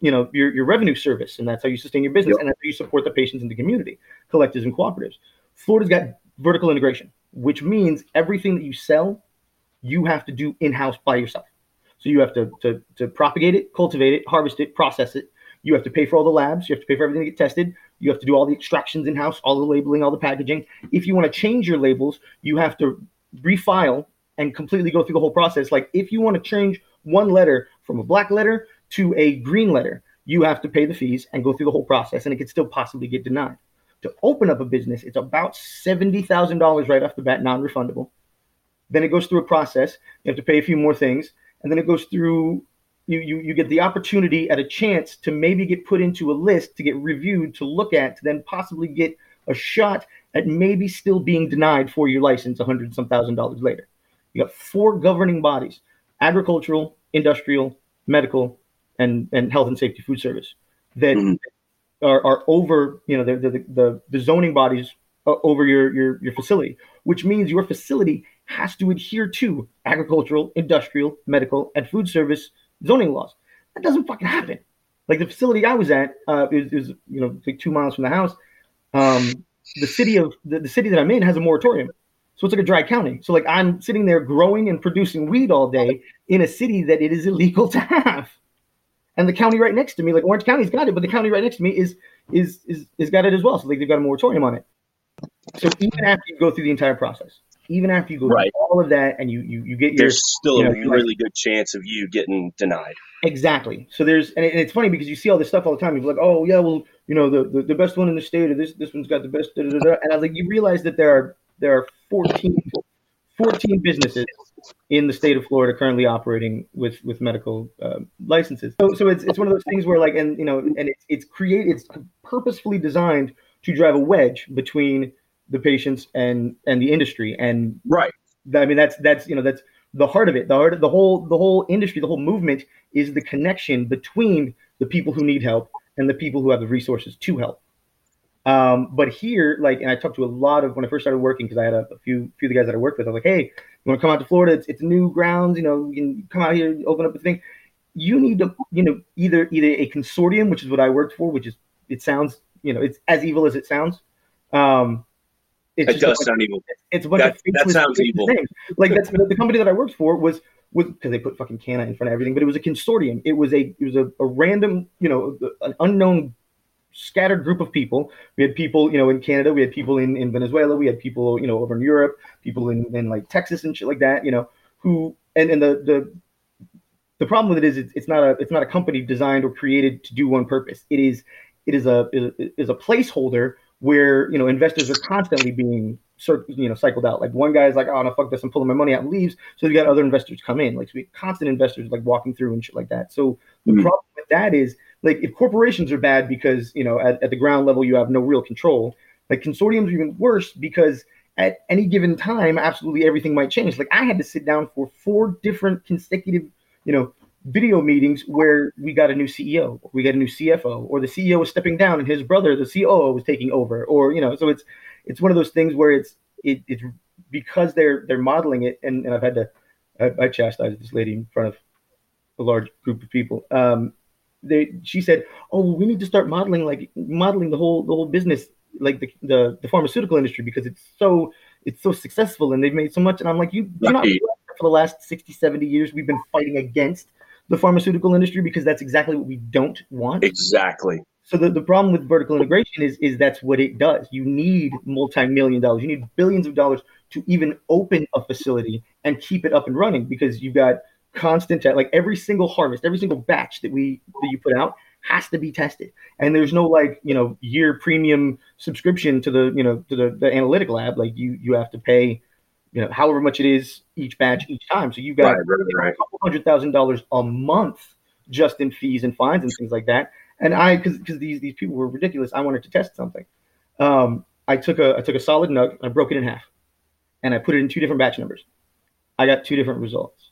A: you know your, your revenue service, and that's how you sustain your business, yep. and that's how you support the patients in the community, collectives and cooperatives. Florida's got vertical integration, which means everything that you sell, you have to do in house by yourself. So you have to, to to propagate it, cultivate it, harvest it, process it. You have to pay for all the labs. You have to pay for everything to get tested. You have to do all the extractions in house, all the labeling, all the packaging. If you want to change your labels, you have to refile and completely go through the whole process. Like if you want to change one letter from a black letter to a green letter, you have to pay the fees and go through the whole process, and it could still possibly get denied. To open up a business, it's about seventy thousand dollars right off the bat, non-refundable. Then it goes through a process. You have to pay a few more things, and then it goes through. You, you, you get the opportunity at a chance to maybe get put into a list to get reviewed to look at to then possibly get a shot at maybe still being denied for your license a hundred some thousand dollars later. You got four governing bodies: agricultural, industrial, medical, and and health and safety food service that mm-hmm. are, are over you know the, the the the zoning bodies over your your your facility, which means your facility has to adhere to agricultural, industrial, medical, and food service zoning laws. That doesn't fucking happen. Like the facility I was at uh, is, is you know like two miles from the house. Um, the city of the, the city that I'm in has a moratorium. So it's like a dry county. So like I'm sitting there growing and producing weed all day in a city that it is illegal to have. And the county right next to me, like Orange County's got it, but the county right next to me is is is is got it as well. So like they've got a moratorium on it. So even after you go through the entire process, even after you go right. through all of that and you you, you get your
B: there's still you know, a really good chance of you getting denied.
A: Exactly. So there's and, it, and, it's funny because you see all this stuff all the time. You're like, oh yeah, well you know the, the, the best one in the state or this this one's got the best. Da, da, da, and I was like, you realize that there are there are 14, 14 businesses in the state of Florida currently operating with with medical uh, licenses. So so it's it's one of those things where like and you know and it's it's create it's purposefully designed to drive a wedge between the patients and and the industry and
B: right.
A: I mean that's that's you know that's the heart of it. The heart of the whole the whole industry, the whole movement is the connection between the people who need help and the people who have the resources to help. Um, but here, like, and I talked to a lot of when I first started working because I had a, a, few few of the guys that I worked with. I was like, hey, you want to come out to Florida? It's, it's new grounds. You know, you can come out here, open up a thing. You need to, you know, either either a consortium, which is what I worked for, which is it sounds, you know, it's as evil as it sounds. Um,
B: it's it does sound evil.
A: It's a bunch
B: that,
A: of
B: that sounds evil.
A: Names. Like that's the company that I worked for was was because they put fucking Canna in front of everything, but it was a consortium. It was a it was a, a random, you know, an unknown scattered group of people. We had people, you know, in Canada, we had people in, in Venezuela, we had people, you know, over in Europe, people in, in like Texas and shit like that, you know, who and, and the the the problem with it is it's, it's not a it's not a company designed or created to do one purpose. It is it is a it is a placeholder where you know investors are constantly being you know cycled out. Like one guy is like, oh no, fuck this, I'm pulling my money out and leaves. So you got other investors come in, like so we constant investors like walking through and shit like that. So the mm-hmm. problem with that is like if corporations are bad because you know at, at the ground level you have no real control like consortiums are even worse because at any given time absolutely everything might change like i had to sit down for four different consecutive you know video meetings where we got a new ceo we got a new cfo or the ceo was stepping down and his brother the coo was taking over or you know so it's it's one of those things where it's it, it's because they're they're modeling it and, and i've had to I, I chastised this lady in front of a large group of people. Um, they she said, "Oh, we need to start modeling like modeling the whole the whole business like the the, the pharmaceutical industry because it's so it's so successful and they've made so much." And I'm like, "You do not for the last 60, 70 years we've been fighting against the pharmaceutical industry because that's exactly what we don't want."
B: Exactly.
A: So the, the problem with vertical integration is is that's what it does. You need multi-million dollars. You need billions of dollars to even open a facility and keep it up and running because you've got constant like every single harvest every single batch that we that you put out has to be tested and there's no like you know year premium subscription to the you know to the, the analytic lab like you you have to pay you know however much it is each batch each time. So you've got right, right, right. a couple hundred thousand dollars a month just in fees and fines and things like that. And i because because these these people were ridiculous. I wanted to test something. Um i took a i took a solid nug i broke it in half. And i put it in two different batch numbers. I got two different results.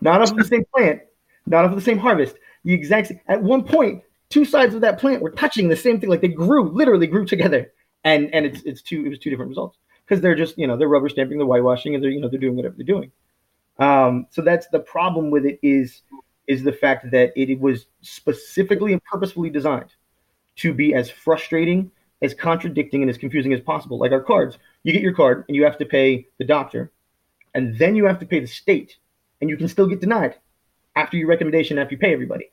A: Not off of the same plant, not off of the same harvest. The exact same, at one point, two sides of that plant were touching the same thing, like they grew, literally grew together, and and it's it's two it was two different results because they're just you know they're rubber stamping, they're whitewashing, and they're you know they're doing whatever they're doing. Um, so that's the problem with it is is the fact that it, it was specifically and purposefully designed to be as frustrating, as contradicting, and as confusing as possible. Like our cards, you get your card and you have to pay the doctor, and then you have to pay the state and you can still get denied. after your recommendation, after you pay everybody.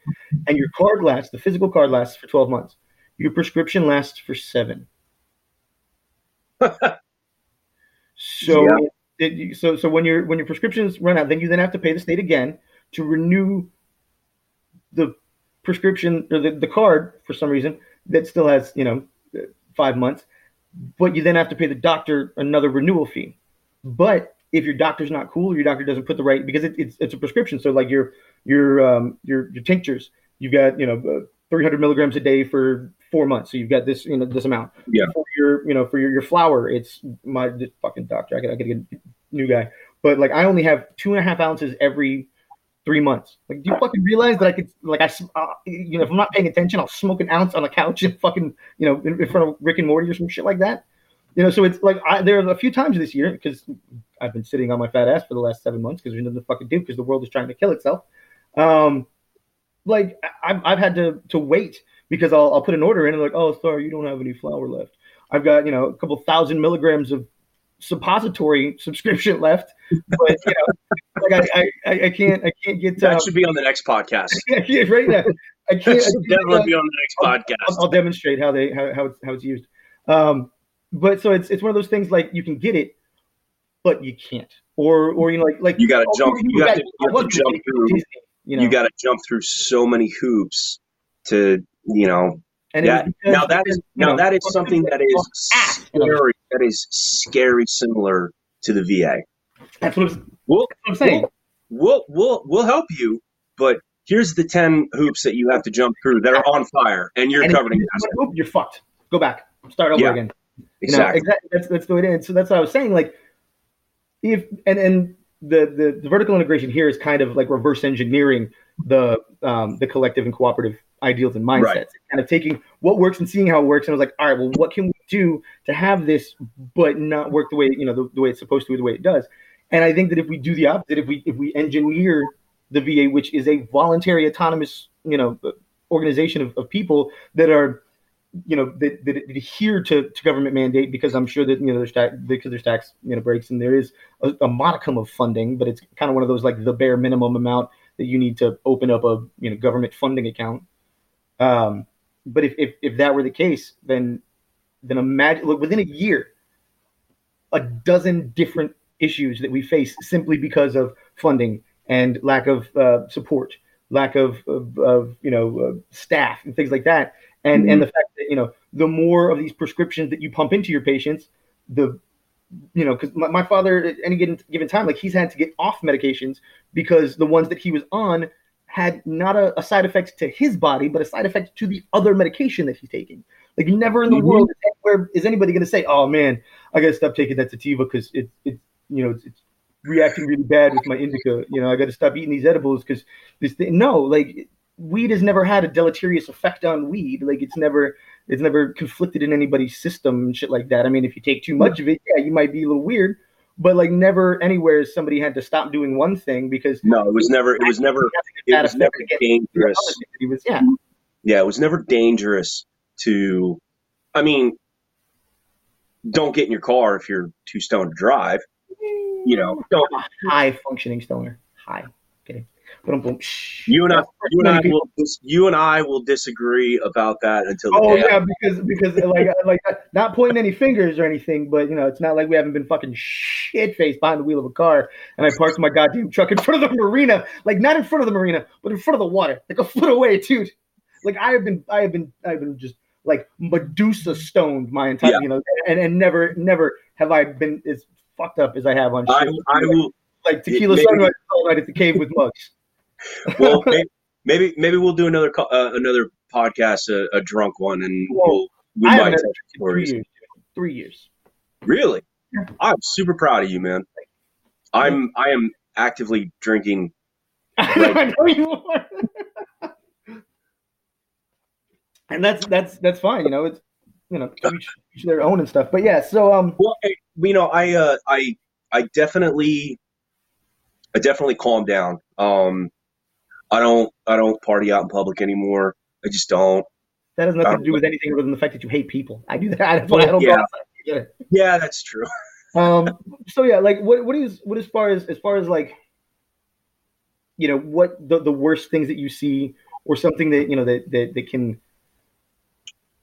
A: And your card lasts, the physical card lasts for 12 months. Your prescription lasts for seven. so,
B: Yeah.
A: it, so, so when your when your prescriptions run out, then you then have to pay the state again to renew the prescription or the, the card for some reason that still has you know five months, but you then have to pay the doctor another renewal fee. But if your doctor's not cool, your doctor doesn't put the right because it, it's it's a prescription. So like your your um, your your tinctures, you've got you know uh, 300 milligrams a day for four months. So you've got this you know this amount.
B: Yeah.
A: For your you know for your, your flour, it's my fucking doctor. I got I get a new guy. But like I only have two and a half ounces every three months. Like, do you fucking realize that I could like I, uh, you know if I'm not paying attention, I'll smoke an ounce on a couch and fucking you know in, in front of Rick and Morty or some shit like that. You know, so it's like I, there are a few times this year because I've been sitting on my fat ass for the last seven months because there's nothing to fucking do because the world is trying to kill itself. Um, like I've, I've had to to wait because I'll, I'll put an order in and like, oh, sorry, you don't have any flour left. I've got you know a couple thousand milligrams of suppository subscription left, but you know, like I, I, I can't I can't get
B: That
A: uh,
B: should be on the next podcast.
A: yeah, right now. I can't,
B: That
A: I
B: should
A: can't,
B: definitely
A: uh,
B: be on the next
A: I'll,
B: podcast.
A: I'll demonstrate how they how, how it's how it's used. Um, but so it's it's one of those things like you can get it, but you can't, or or you know like like
B: You gotta
A: oh,
B: jump- you have to- you have to jump through-
A: Disney, you know,
B: You got to jump through so many hoops to, you know.
A: and
B: That, now that is now
A: know,
B: that is something that is scary. That is scary, similar to the VA.
A: That's what I'm,
B: We'll
A: that's what I'm saying.
B: we'll we'll we'll help you, but here's the ten hoops that you have to jump through that are on fire, and you're
A: And if
B: covered in
A: You it. Hoop, you're fucked. Go back, start over
B: Yeah,
A: again. You know,
B: Exactly.
A: exactly. That's that's the way it is. So that's what I was saying. Like, if and and the the, the vertical integration here is kind of like reverse engineering the um, the collective and cooperative ideals and mindsets.
B: Right.
A: Kind of taking what works and seeing how it works. And I was like, all right, well, what can we do to have this but not work the way you know the, the way it's supposed to, be the way it does? And I think that if we do the opposite, if we if we engineer the VA, which is a voluntary autonomous you know organization of, of people that are you know that, that adhere to, to government mandate because I'm sure that you know there's tax because there's tax you know breaks and there is a, a modicum of funding, but it's kind of one of those like the bare minimum amount that you need to open up a you know government funding account. Um, but if, if if that were the case, then then imagine look within a year, a dozen different issues that we face simply because of funding and lack of uh, support, lack of, of, of you know uh, staff and things like that, and and the fact that you know the more of these prescriptions that you pump into your patients, the you know because my, my father at any given, given time like he's had to get off medications because the ones that he was on had not a, a side effect to his body but a side effect to the other medication that he's taking like never in the
B: Mhm.
A: world is, anywhere, is anybody going to say oh man i gotta stop taking that sativa because it, it's you know it's, it's reacting really bad with my indica you know i gotta stop eating these edibles because this thing no like weed has never had a deleterious effect on weed like it's never it's never conflicted in anybody's system and shit like that. I mean, if you take too much of it, yeah, you might be a little weird, but like never anywhere has somebody had to stop doing one thing because
B: No, it was never. It was never. It was never
A: against the other
B: dangerous.
A: thing that He was, yeah,
B: Yeah, it was never dangerous to. I mean, don't get in your car if you're too stoned to drive. You know, don't.
A: high functioning stoner, high. Kidding. Boom, boom.
B: You and I, you and I will, you and I will disagree about that until the
A: Oh yeah, because because uh, like uh, like uh, not pointing any fingers or anything, but you know it's not like we haven't been fucking shit faced behind the wheel of a car, and I parked my goddamn truck in front of the marina, like not in front of the marina, but in front of the water, like a foot away, dude. Like I have been, I have been, I've been just like Medusa stoned my entire,
B: Yeah.
A: you know, and and never never have I been as fucked up as I have on
B: I,
A: shit.
B: I will.
A: like tequila sunrise all night at the cave with mugs.
B: Well, maybe, maybe maybe we'll do another uh, another podcast, a, a drunk one, and
A: Whoa.
B: we'll we might tell
A: Three years, three years.
B: Really,
A: Yeah.
B: I'm super proud of you, man. I'm I am actively drinking.
A: I know you are. and that's that's that's fine. You know, it's you know each, each their own and stuff. But yeah, so um,
B: Well, I- you know, I uh, I I definitely I definitely calmed down. Um, I don't I don't party out in public anymore. I just don't.
A: that has nothing to do with anything other than the fact that you hate people. I do that. That's why I don't
B: Yeah.
A: go get it.
B: Yeah, that's true.
A: Um, so yeah, like what what is what as far as as far as like you know, what the, the worst things that you see, or something that you know that that, that can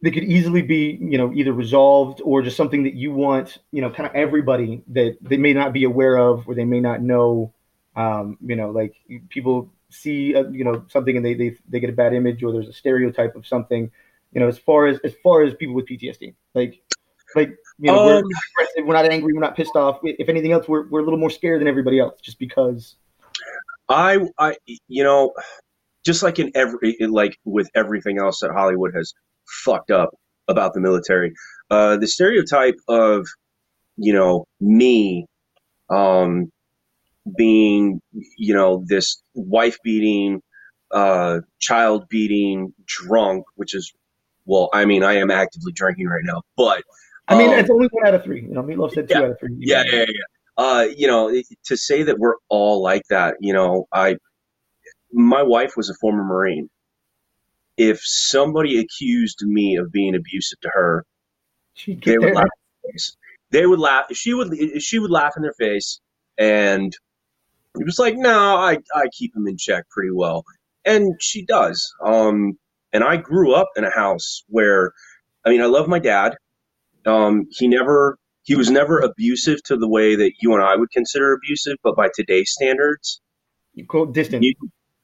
A: that could easily be you know either resolved or just something that you want you know kind of everybody that they may not be aware of or they may not know um, you know like people see uh, you know something and they, they they get a bad image or there's a stereotype of something you know as far as as far as people with ptsd like like you know um, we're, we're not angry we're not pissed off if anything else we're, we're a little more scared than everybody else just because
B: i i you know just like in every like with everything else that hollywood has fucked up about the military. Uh, the stereotype of, you know, me um, being, you know, this wife beating, uh, child beating drunk, which is, well, I mean, I am actively drinking right now, but.
A: I mean, um, it's only one out of three. You know, Meatloaf said two
B: yeah,
A: out of three.
B: Yeah, yeah, yeah. Uh, you know, to say that we're all like that, you know, I, my wife was a former Marine if somebody accused me of being abusive to her, they would laugh. They would laugh. She would. She would laugh in their face, and it was like, no, I I keep him in check pretty well, and she does. Um, and I grew up in a house where, I mean, I love my dad. Um, he never. He was never abusive to the way that you and I would consider abusive, but by today's standards,
A: you call distant. He,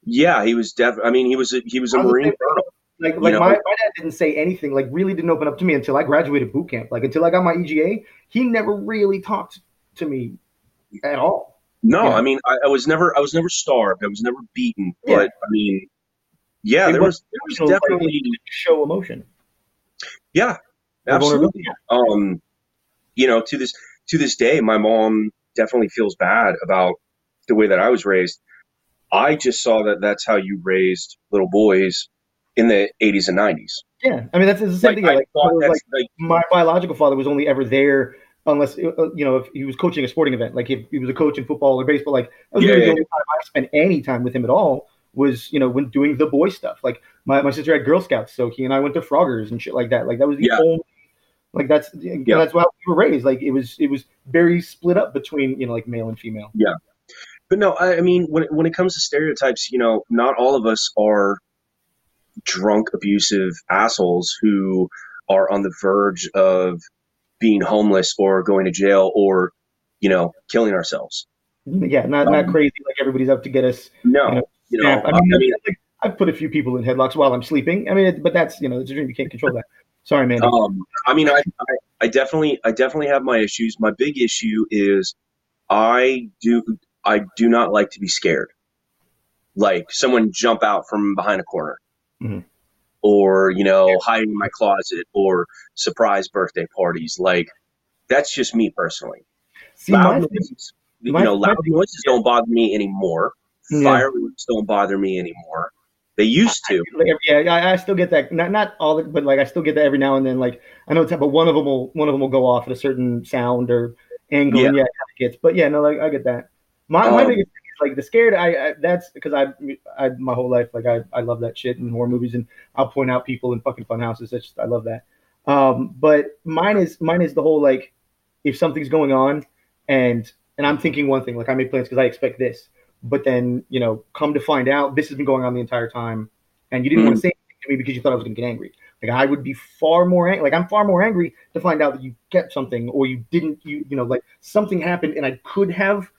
B: yeah, he was def. I mean, he was a, he was a Marine colonel.
A: Like, like my, my dad didn't say anything. Like, really didn't open up to me until I graduated boot camp. Like, until I got my EGA, he never really talked to me at all.
B: No, I mean, I, I, was never, I was never starved. I was never beaten. Yeah. But I mean, yeah, it there was, there was definitely
A: show emotion.
B: Yeah, absolutely. Um, you know, to this to this day, my mom definitely feels bad about the way that I was raised I just saw that that's how you raised little boys in the 80s and 90s.
A: Yeah, I mean that's, the same like, thing. Like, like, my biological father was only ever there unless uh, you know if he was coaching a sporting event, like if he was a coach in football or baseball. Like yeah, really yeah, the only time I spent any time with him at all was you know when doing the boy stuff. Like my, my sister had Girl Scouts, so he and I went to Froggers and shit like that. Like that was the yeah. only like that's yeah. that's how we were raised. Like it was it was very split up between you know like male and female.
B: Yeah. But no, I, I mean, when when it comes to stereotypes, you know, not all of us are drunk, abusive assholes who are on the verge of being homeless or going to jail or, you know, killing ourselves.
A: Yeah, not um, not crazy like everybody's out to get us.
B: No, you know, you know
A: I mean, I mean like, I've put a few people in headlocks while I'm sleeping. I mean, it, but that's you know, it's a dream. You can't control that. Sorry, man.
B: Um, I mean, I, I, I definitely I definitely have my issues. My big issue is I do I do not like to be scared. Like someone jump out from behind a corner. Mm-hmm. Or, you know, hiding in my closet or surprise birthday parties. Like that's just me personally. See, loud noises, you know, loud noises don't bother me anymore. Yeah. Fireworks don't bother me anymore. They used to.
A: yeah, I, I, still get that. Not not all, the, but like I still get that every now and then. Like I know, it's, but one of them will one of them will go off at a certain sound or angle. Yeah, and yeah, it gets. But yeah, no, like I get that. My, um, my biggest like the scared. I, I that's because I, I my whole life like I, I love that shit and horror movies, and I'll point out people in fucking fun houses. That's just I love that. Um, but mine is mine is the whole like if something's going on and and I'm thinking one thing like I make plans because I expect this, but then you know come to find out this has been going on the entire time, and you didn't mm-hmm. want to say anything to me because you thought I was going to get angry. Like I would be far more ang- like I'm far more angry to find out that you kept something or you didn't you you know like something happened and I could have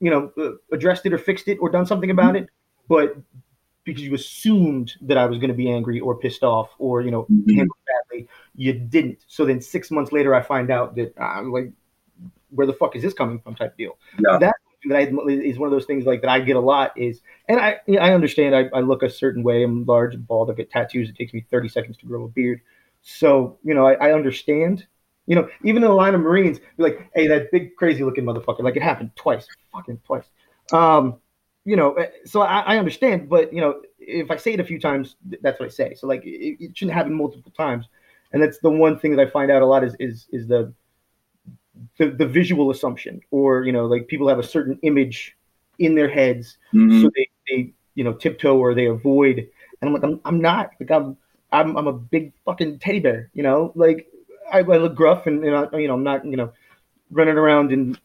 A: you know, uh, addressed it or fixed it or done something about it, but because you assumed that I was going to be angry or pissed off or you know mm-hmm. badly, you didn't. So then six months later, I find out that I'm like, where the fuck is this coming from? Type deal. Yeah. That that I, is one of those things like that I get a lot is, and I I understand I, I look a certain way. I'm large and bald. I get tattoos. It takes me 30 seconds to grow a beard. So you know I, I understand you know, even in the line of Marines, you're like, hey, that big crazy looking motherfucker. Like it happened twice, fucking twice. Um, you know, eh, so I, I, understand, but you know, if I say it a few times, that's what I say. So like, it, it, shouldn't happen multiple times, and that's the one thing that I find out a lot is is is the the, the visual assumption, or you know, like people have a certain image in their heads, mm-hmm. so they they you know tiptoe or they avoid, and I'm like, I'm, I'm not like I'm I'm I'm a big fucking teddy bear, you know, like I, I look gruff and, and I, you know I'm not you know running around in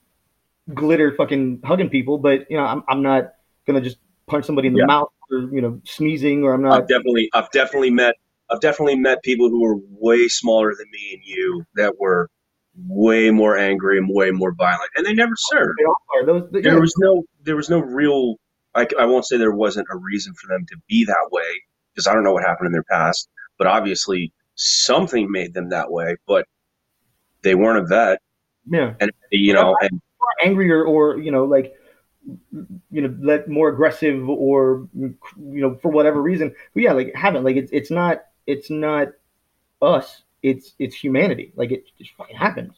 A: glitter fucking hugging people, but you know I'm I'm not gonna just punch somebody in the
B: Yeah.
A: mouth or you know sneezing or I'm not.
B: I've definitely, I've definitely met, I've definitely met people who were way smaller than me and you that were way more angry and way more violent, and they never served.
A: They. Those, the,
B: There was no, there was no real. I, I won't say there wasn't a reason for them to be that way because I don't know what happened in their past, but obviously something made them that way. But they weren't a vet,
A: yeah.
B: and you know, and
A: angrier or you know like you know let more aggressive or you know for whatever reason but yeah like haven't like it's it's not it's not us it's it's humanity like it just fucking happens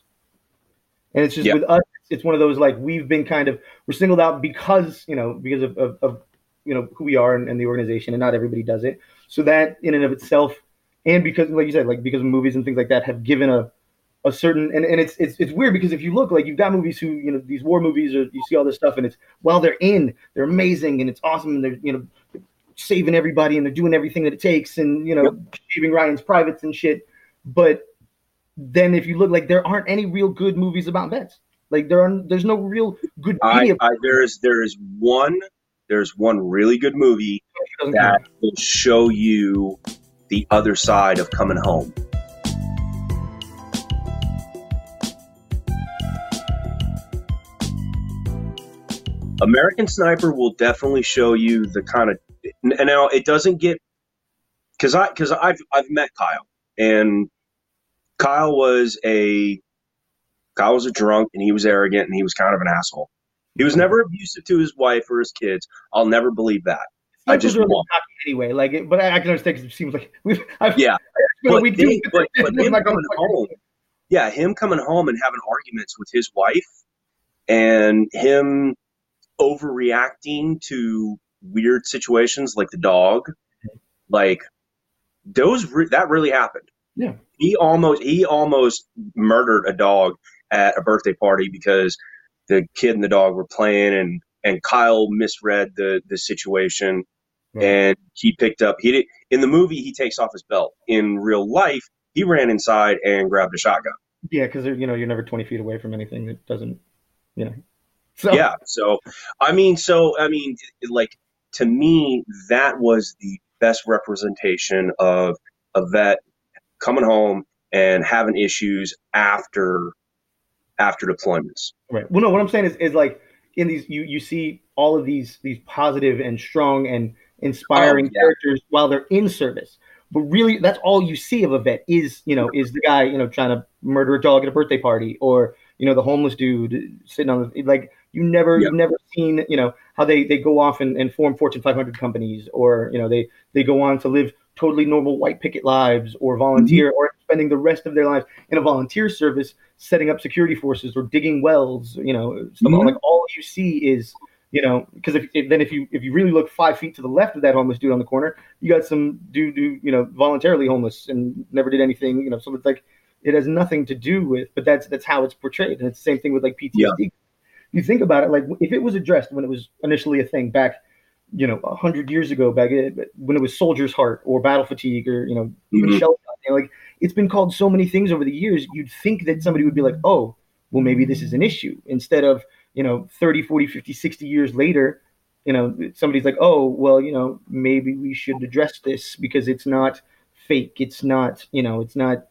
A: and it's just
B: Yeah.
A: with us it's one of those like we've been kind of we're singled out because you know because of, of, of you know who we are and, and the organization and not everybody does it so that in and of itself and because like you said like because movies and things like that have given a a certain and, and it's, it's it's weird because if you look like you've got movies who you know these war movies or you see all this stuff and it's while they're in they're amazing and it's awesome and they're you know saving everybody and they're doing everything that it takes and you know shaving Ryan's privates and shit. But then if you look like there aren't any real good movies about vets. Like there are there's no real good
B: I, I there is there is one there's one really good movie that will show you the other side of coming home. American Sniper will definitely show you the kind of and now it doesn't get because I because I've I've met Kyle and Kyle was a Kyle was a drunk and he was arrogant and he was kind of an asshole. He was never abusive to his wife or his kids. I'll never believe that. I just
A: cocky anyway like it, but I, I can understand because it seems like we've I've,
B: Yeah, but,
A: we do
B: but, but him coming home, yeah, him coming home and having arguments with his wife, and him overreacting to weird situations like the dog, like those re- that really happened.
A: Yeah.
B: he almost he almost murdered a dog at a birthday party because the kid and the dog were playing and and Kyle misread the the situation
A: Right.
B: and he picked up he did in the movie he takes off his belt in real life he ran inside and grabbed a shotgun
A: Yeah, because you know you're never 20 feet away from anything that doesn't, you know. So
B: yeah so i mean so i mean like to me that was the best representation of a vet coming home and having issues after after deployments
A: right. Well, no, what I'm saying is, is like in these, you you see all of these these positive and strong and inspiring
B: Oh, yeah.
A: characters while they're in service. But really, that's all you see of a vet is you know is the guy you know trying to murder a dog at a birthday party or you know the homeless dude sitting on the like you never
B: Yeah.
A: you've never seen you know how they they go off and, and form Fortune 500 companies or you know they they go on to live totally normal white picket lives or volunteer or spending the rest of their lives in a volunteer service setting up security forces or digging wells you know
B: Mhm.
A: like all you see is you know because if, if then if you if you really look five feet to the left of that homeless dude on the corner you got some dude who you know voluntarily homeless and never did anything you know so it's like it has nothing to do with but that's that's how it's portrayed and it's the same thing with like ptsd
B: Yeah.
A: you think about it like if it was addressed when it was initially a thing back you know a hundred years ago back in- when it was soldier's heart or battle fatigue or you know even
B: Mhm.
A: shell shock, you know, like it's been called so many things over the years you'd think that somebody would be like oh well maybe this is an issue instead of you know 30 40 50 60 years later you know somebody's like oh well you know maybe we should address this because it's not fake it's not you know it's not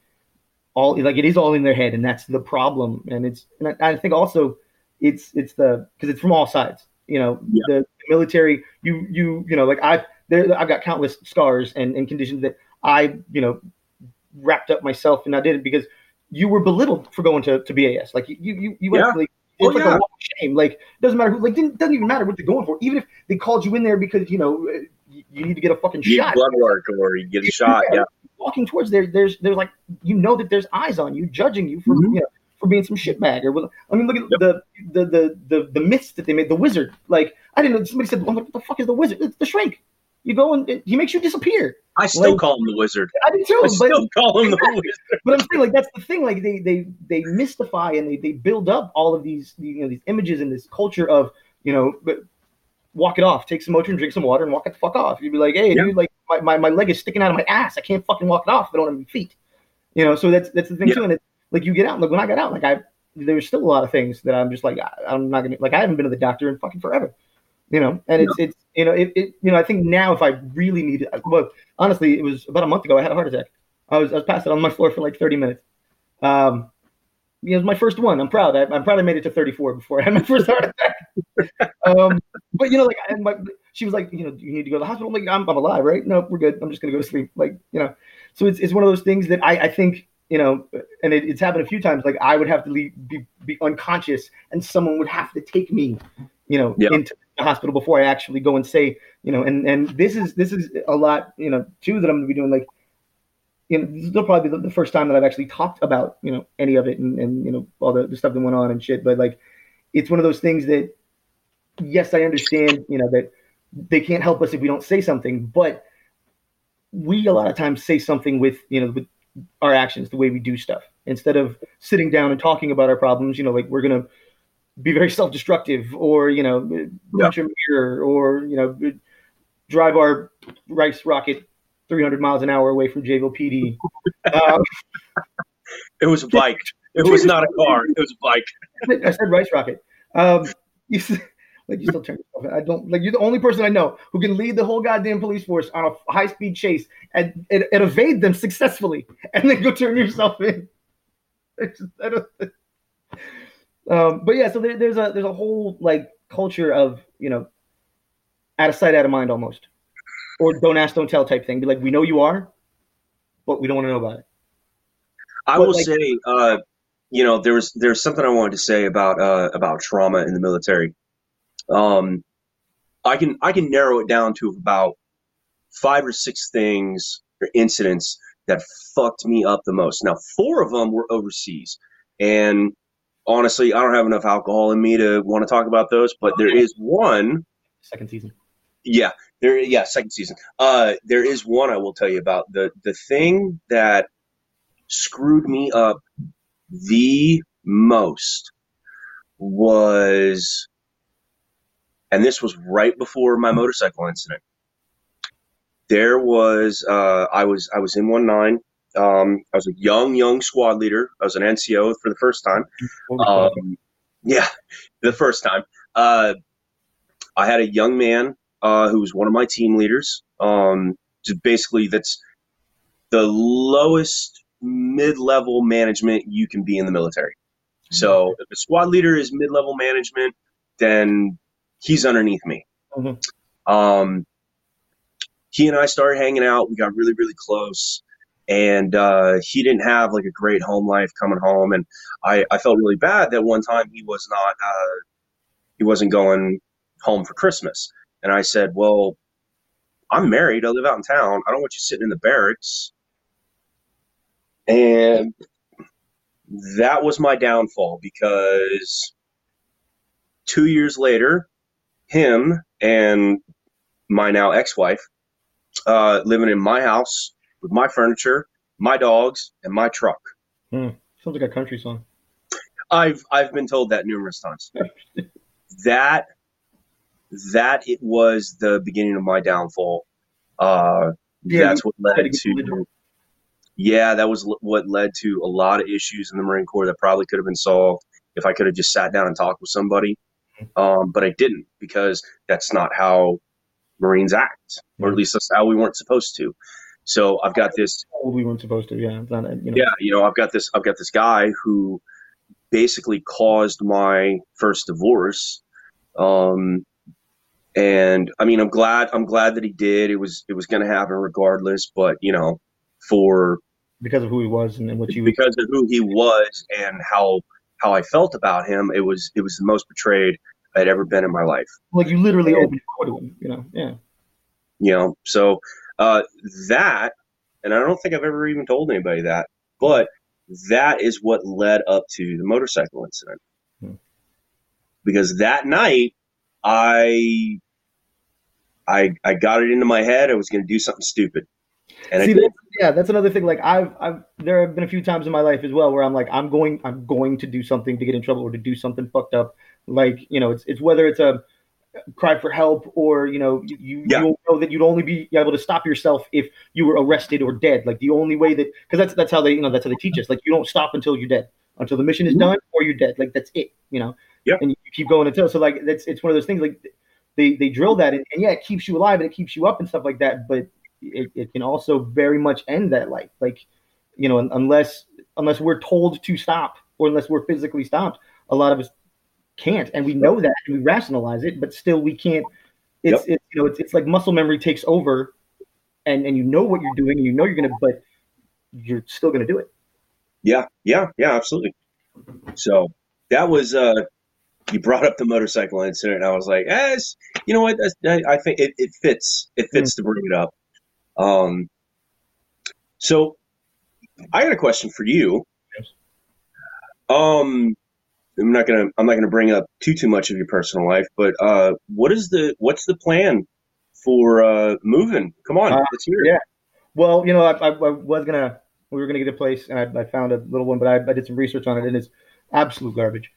A: all like it is all in their head and that's the problem and it's and I, I think also it's it's the because it's from all sides you know
B: Yeah.
A: the military you you you know like i've there i've got countless scars and, and conditions that i you know wrapped up myself and i did it because you were belittled for going to, to bas like you you you
B: Yeah.
A: actually
B: Oh,
A: it's like
B: yeah.
A: a walk of shame like it doesn't matter who like didn't, doesn't even matter what you're going for even if they called you in there because you know uh, you, need to get a fucking
B: you
A: shot
B: blood work or you get a shot yeah
A: walking towards there, there's there's like you know that there's eyes on you, judging you for
B: Mhm.
A: you know for being some shitbag or I mean look at the, the the the the myths that they made. The wizard, like I didn't know. Somebody said, well, "What the fuck is the wizard?" It's the shrink. You go and it, he makes you disappear.
B: I still
A: Like-
B: call him the wizard
A: I do too,
B: i
A: but
B: still call him the wizard
A: but I'm saying like that's the thing. Like they they they mystify and they, they build up all of these you know these images and this culture of you know but walk it off, take some Motrin, drink some water, and walk it the fuck off. You'd be like, hey,
B: Yeah.
A: dude, like my, my, my leg is sticking out of my ass. I can't fucking walk it off. I don't have any feet. You know, so that's that's the thing
B: Yeah.
A: too. And it's like you get out. Like when I got out, like I there's still a lot of things that I'm just like I, I'm not gonna like I haven't been to the doctor in fucking forever. You know, and it's it's You know, it, it you know I think now if I really needed, well, honestly, it was about a month ago. I had a heart attack. I was I was passed out on my floor for like 30 minutes. Um, you it was my first one. I'm proud. I, am proud I made it to 34 before I had my first heart attack. um, but you know, like, and my, she was like, you know, you need to go to the hospital. I'm like, I'm, I'm alive, right? No, we're good. I'm just gonna go to sleep. Like, you know, so it's it's one of those things that I, I think, you know, and it, it's happened a few times. Like, I would have to leave, be be unconscious, and someone would have to take me, you know, yeah. into the hospital before I actually go and say, you know, and and this is this is a lot, you know, too that I'm gonna be doing. Like, you know, this will probably the, the, first time that I've actually talked about, you know, any of it and, and you know, all the, the stuff that went on and shit. But like, it's one of those things that, yes, I understand, you know, that they can't help us if we don't say something, but we a lot of times say something with, you know, with our actions, the way we do stuff, instead of sitting down and talking about our problems, you know, like we're to be very self-destructive or, you know, punch yeah. a mirror or, you know, drive our rice rocket 300 miles an hour away from Jayville PD. Um,
B: it was a bike. It was not a car. It was a bike.
A: I said rice rocket. Um, you, like you still turn yourself. I don't like you're the only person I know who can lead the whole goddamn police force on a high speed chase and, and, and, evade them successfully, and then go turn yourself in. Just, um, but yeah, so there, there's a there's a whole like culture of you know out of sight, out of mind almost or don't ask, don't tell type thing. Be like, we know you are, but we don't want to know about it.
B: I but will like, say, uh, you know, there was there's something I wanted to say about uh, about trauma in the military. Um, I can I can narrow it down to about five or six things or incidents that fucked me up the most. Now, four of them were overseas, and honestly, I don't have enough alcohol in me to want to talk about those. But there is one
A: second season.
B: Yeah, there. Yeah, second season. Uh, there is one I will tell you about. the The thing that screwed me up the most was, and this was right before my motorcycle incident. There was, uh, I was, I was in one nine. Um, I was a young, young squad leader. I was an NCO for the first time. Um, yeah, the first time. Uh, I had a young man uh, was one of my team leaders. Um, just basically, that's the lowest mid-level management you can be in the military. So mm-hmm. if a squad leader is mid-level management, then he's underneath me. Mm-hmm. Um, he and I started hanging out. We got really, really close. And uh, he didn't have like a great home life coming home, and I, I felt really bad that one time he was not uh, he wasn't going home for Christmas. And I said, Well, I'm married. I live out in town. I don't want you sitting in the barracks. And that was my downfall because two years later, him and my now ex wife uh, living in my house with my furniture, my dogs, and my truck.
A: Hmm. Sounds like a country song.
B: I've I've been told that numerous times. that that it was the beginning of my downfall. Uh, yeah, that's what led to. Yeah, that was what led to a lot of issues in the Marine Corps that probably could have been solved if I could have just sat down and talked with somebody. Mm-hmm. Um, but I didn't because that's not how Marines act, or at mm-hmm. least that's how we weren't supposed to. So I've got this.
A: We weren't supposed to, yeah. Not,
B: you know. Yeah, you know, I've got this. I've got this guy who basically caused my first divorce. Um, and I mean, I'm glad I'm glad that he did. It was it was going to happen regardless, but you know, for
A: because of who he was and what you
B: because of who he was and how how I felt about him, it was it was the most betrayed I'd ever been in my life.
A: Like you literally opened the door to him, you know? Yeah.
B: You know, so uh, that, and I don't think I've ever even told anybody that, but that is what led up to the motorcycle incident. Hmm. Because that night, I I I got it into my head I was going to do something stupid.
A: And See, that's, yeah, that's another thing. Like I've, I've, there have been a few times in my life as well where I'm like, I'm going, I'm going to do something to get in trouble or to do something fucked up. Like, you know, it's, it's whether it's a cry for help or, you know, you, yeah. you know that you'd only be able to stop yourself if you were arrested or dead. Like the only way that, cause that's, that's how they, you know, that's how they teach us. Like you don't stop until you're dead, until the mission is mm-hmm. done or you're dead. Like that's it, you know?
B: Yeah.
A: And you keep going until, so like, that's, it's one of those things like, they they drill that, and, and yeah, it keeps you alive and it keeps you up and stuff like that. But it, it can also very much end that life. Like, you know, unless unless we're told to stop or unless we're physically stopped, a lot of us can't, and we know that and we rationalize it, but still we can't. It's, yep. it's you know it's, it's like muscle memory takes over, and and you know what you're doing, and you know you're gonna, but you're still gonna do it.
B: Yeah, yeah, yeah, absolutely. So that was uh you brought up the motorcycle incident, and I was like, eh, you know what? I, I think it, it fits. It fits mm. to bring it up. Um, so I got a question for you. Yes. Um, I'm not gonna I'm not gonna bring up too too much of your personal life, but uh, what is the what's the plan for uh, moving? Come on, uh, let's hear it.
A: Yeah. Well, you know, I, I, I, was gonna we were gonna get a place, and I, I found a little one, but I, I, did some research on it, and it's absolute garbage.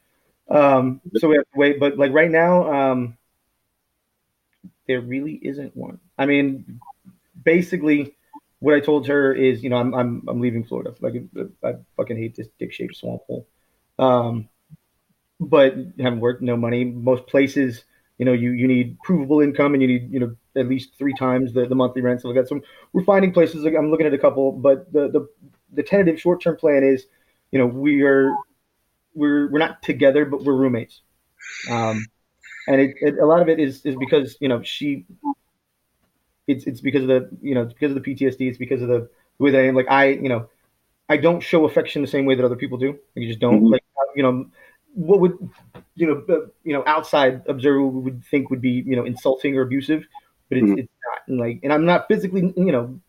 A: Um, so we have to wait, but like right now, um, there really isn't one. I mean, basically, what I told her is, you know, I'm I'm I'm leaving Florida. Like I fucking hate this dick shaped swamp hole. Um, but haven't worked, no money. Most places, you know, you you need provable income and you need you know at least three times the, the monthly rent. So like that. So we're finding places. I'm looking at a couple, but the the the tentative short term plan is, you know, we are we're we're not together, but we're roommates. Um, and it, it, a lot of it is is because you know she it's it's because of the you know because of the PTSD. It's because of the, the way that I am. Like I you know I don't show affection the same way that other people do. You just don't. Mm-hmm. Like you know what would you know you know outside observer would think would be you know insulting or abusive, but it's, mm-hmm. it's not. And like and I'm not physically you know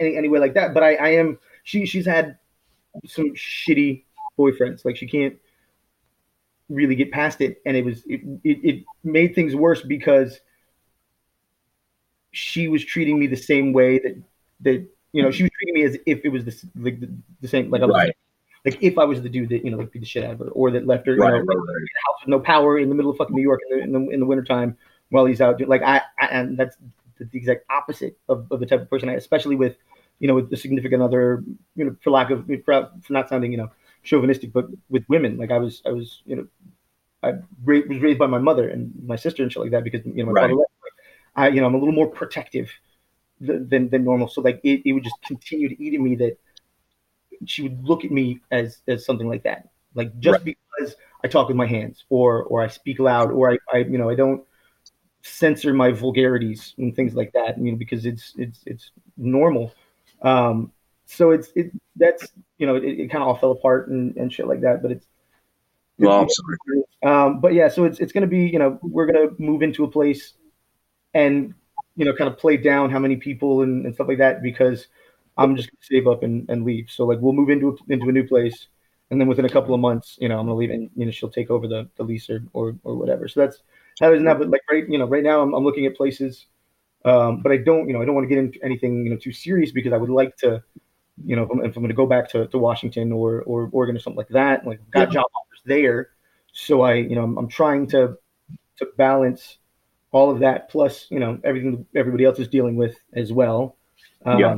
A: any any way like that. But I I am. She she's had some shitty boyfriends. Like she can't really get past it, and it was it, it, it made things worse because she was treating me the same way that that you know she was treating me as if it was the like the, the same like I was right. Like if I was the dude that you know like beat the shit out of her or that left her right, you know, right, right. house with no power in the middle of fucking New York in the in the, in the wintertime while he's out like I, I and that's the exact opposite of, of the type of person I especially with you know with the significant other you know for lack of for, for not sounding you know chauvinistic but with women like I was I was you know I was raised by my mother and my sister and shit like that because you know my father left I, you know, I'm a little more protective than than normal. So like it, it would just continue to eat at me that she would look at me as as something like that. Like just right. because I talk with my hands or or I speak loud or I, I you know I don't censor my vulgarities and things like that. You know because it's it's it's normal. Um, so it's it that's you know it, it kind of all fell apart and, and shit like that. But it's
B: well.
A: Um, but yeah, so it's it's gonna be you know we're gonna move into a place and you know kind of play down how many people and, and stuff like that because I'm just gonna save up and, and leave. So like we'll move into a, into a new place, and then within a couple of months, you know, I'm gonna leave, and you know she'll take over the, the lease or, or or whatever. So that's that is now. But like right, you know, right now I'm, I'm looking at places, um, but I don't, you know, I don't want to get into anything you know too serious because I would like to, you know, if I'm, if I'm gonna go back to, to Washington or or Oregon or something like that, like got yeah. job offers there, so I, you know, I'm, I'm trying to to balance all of that plus you know everything everybody else is dealing with as well. Um, yeah.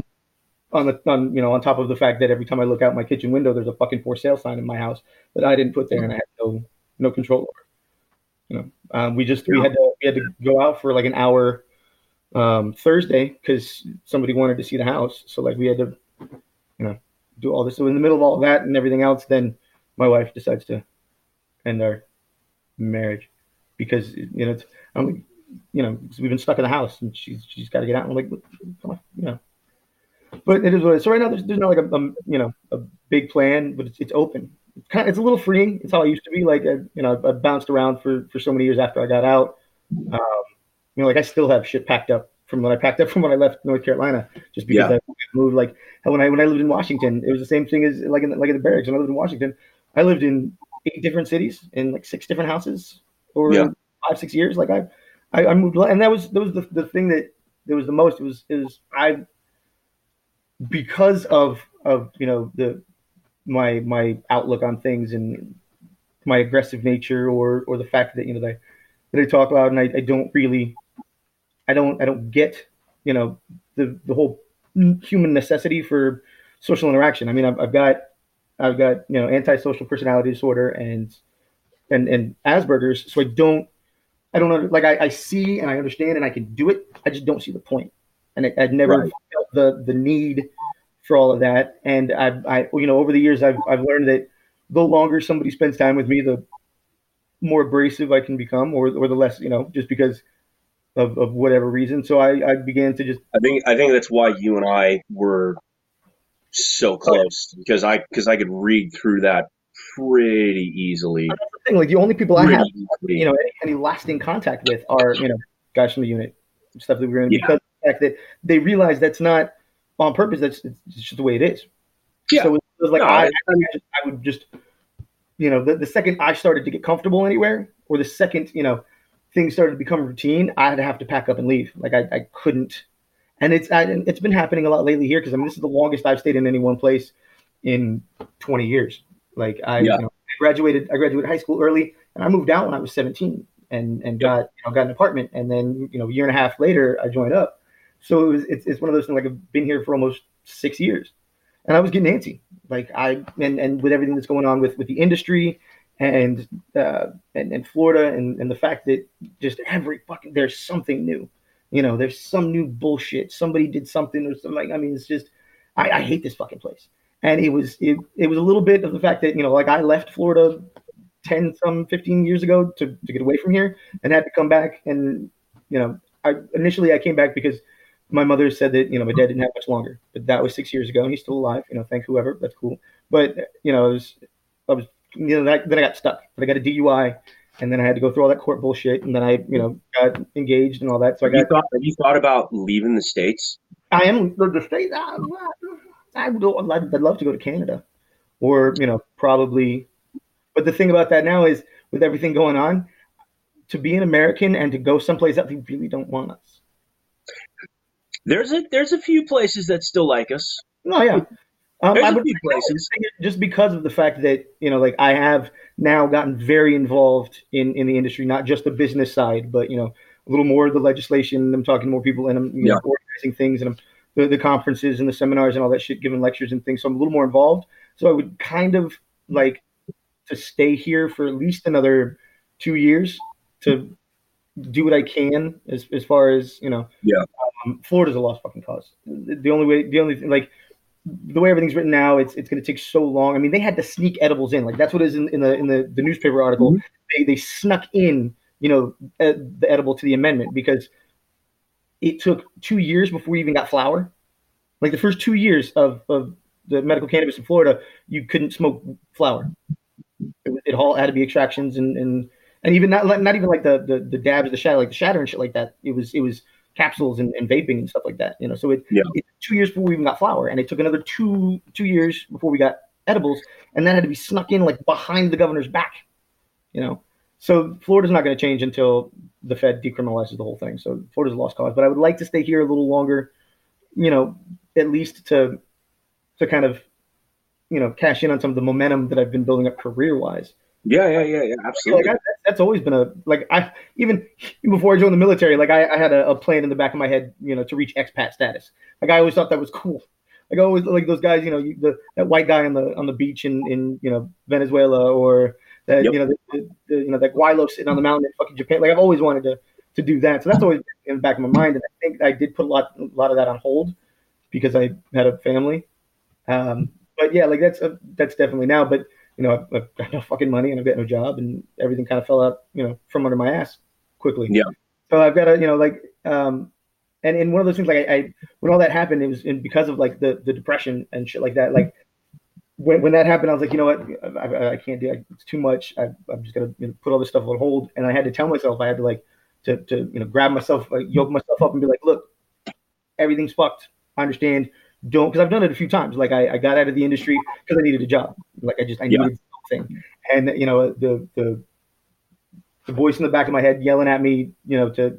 A: On the on you know on top of the fact that every time I look out my kitchen window, there's a fucking for sale sign in my house that I didn't put there and I had no no control over. You know, um, we just we had to we had to go out for like an hour um, Thursday because somebody wanted to see the house. So like we had to you know do all this. So in the middle of all of that and everything else, then my wife decides to end our marriage because you know it's, I'm you know, we've been stuck in the house and she's she's got to get out. And I'm like, come on, you know. But it is what it is. So right now, there's, there's no like a, a you know a big plan, but it's, it's open. It's kind of, it's a little freeing. It's how I used to be. Like I, you know, I bounced around for for so many years after I got out. Um, you know, like I still have shit packed up from when I packed up from when I left North Carolina, just because yeah. I moved. Like when I when I lived in Washington, it was the same thing as like in the, like in the barracks. When I lived in Washington, I lived in eight different cities in like six different houses over yeah. five six years. Like I I, I moved, and that was that was the, the thing that that was the most. It was is I because of of you know the my my outlook on things and my aggressive nature or or the fact that you know that I, that I talk loud and I, I don't really I don't I don't get you know the the whole human necessity for social interaction. I mean I've, I've got I've got you know antisocial personality disorder and and and Asperger's, so I don't I don't know. Like I, I see and I understand and I can do it. I just don't see the point. And I, would never right. felt the the need for all of that. And I, I, you know, over the years, I've I've learned that the longer somebody spends time with me, the more abrasive I can become, or or the less, you know, just because of, of whatever reason. So I, I began to just.
B: I think I think that's why you and I were so close because I because I could read through that pretty easily.
A: thing. Like the only people pretty I have, easily. you know, any, any, lasting contact with are you know guys from the unit, stuff that we're in yeah. because the fact that they realize that's not on purpose. That's it's just the way it is. Yeah. So it was like no, I, I, just, I, would just, you know, the, the second I started to get comfortable anywhere, or the second you know things started to become routine, I'd have to pack up and leave. Like I, I couldn't. And it's I, it's been happening a lot lately here because I mean this is the longest I've stayed in any one place in 20 years. Like I, yeah. you know, I graduated I graduated high school early and I moved out when I was 17 and and got you know, got an apartment and then you know a year and a half later I joined up. So it was it's, it's one of those things like I've been here for almost six years, and I was getting antsy. Like I and and with everything that's going on with with the industry and uh and, and Florida and and the fact that just every fucking there's something new. You know, there's some new bullshit. Somebody did something or something. I mean, it's just I, I hate this fucking place. And it was it, it was a little bit of the fact that you know like I left Florida 10 some 15 years ago to, to get away from here and had to come back and you know I initially I came back because my mother said that you know my dad didn't have much longer, but that was six years ago, and he's still alive. You know, thank whoever. That's cool. But you know, I was, I was you know, that, then I got stuck. But I got a DUI, and then I had to go through all that court bullshit, and then I you know got engaged and all that. So I got.
B: You thought, have you thought about leaving the states?
A: I am the, the state. I, I would. I'd love to go to Canada, or you know, probably. But the thing about that now is, with everything going on, to be an American and to go someplace that they really don't want us
B: there's a there's a few places that still like us.
A: Oh yeah. Um, there's I a few places. Just because of the fact that you know, like I have now gotten very involved in in the industry, not just the business side, but you know, a little more of the legislation. I'm talking to more people, and I'm you yeah. know, organizing things, and I'm the, the conferences and the seminars and all that shit, giving lectures and things. So I'm a little more involved. So I would kind of like to stay here for at least another two years to do what I can as as far as you know.
B: Yeah.
A: Um, Florida's a lost fucking cause. The only way, the only thing, like the way everything's written now, it's it's going to take so long. I mean, they had to sneak edibles in. Like that's what is in, in the in the, the newspaper article. Mm-hmm. They they snuck in, you know, ed, the edible to the amendment because it took two years before we even got flower. Like the first two years of of the medical cannabis in Florida, you couldn't smoke flower. It, it all had to be extractions and and and even not not even like the the, the dabs, the shatter, like the shatter and shit like that. It was it was capsules and, and vaping and stuff like that. You know, so it,
B: yeah.
A: it two years before we even got flower, and it took another two two years before we got edibles, and that had to be snuck in like behind the governor's back. You know, so Florida's not going to change until the Fed decriminalizes the whole thing. So Florida's a lost cause, but I would like to stay here a little longer. You know, at least to to kind of you know cash in on some of the momentum that I've been building up career wise.
B: Yeah, yeah, yeah, yeah, absolutely.
A: Like I, that's always been a like I even before I joined the military, like I, I had a, a, plan in the back of my head, you know, to reach expat status. Like I always thought that was cool. Like I always like those guys, you know, you, the that white guy on the on the beach in in you know Venezuela or that yep. you know the, the, the, you know that gweilo sitting on the mountain in fucking Japan. Like I've always wanted to to do that. So that's always in the back of my mind, and I think I did put a lot a lot of that on hold because I had a family. Um, but yeah, like that's a, that's definitely now, but you know, I've, I've, got no fucking money and I've got no job and everything kind of fell out, you know, from under my ass quickly.
B: Yeah.
A: So I've got to, you know, like, um, and, and one of those things, like I, I when all that happened, it was in, because of like the, the depression and shit like that. Like when, when that happened, I was like, you know what, I, I can't do it. It's too much. I, am just going to you know, put all this stuff on hold. And I had to tell myself, I had to like, to, to, you know, grab myself, like yoke myself up and be like, look, everything's fucked. I understand don't because I've done it a few times. Like I, I got out of the industry because I needed a job. Like I just I needed yeah. something, and you know the the the voice in the back of my head yelling at me, you know, to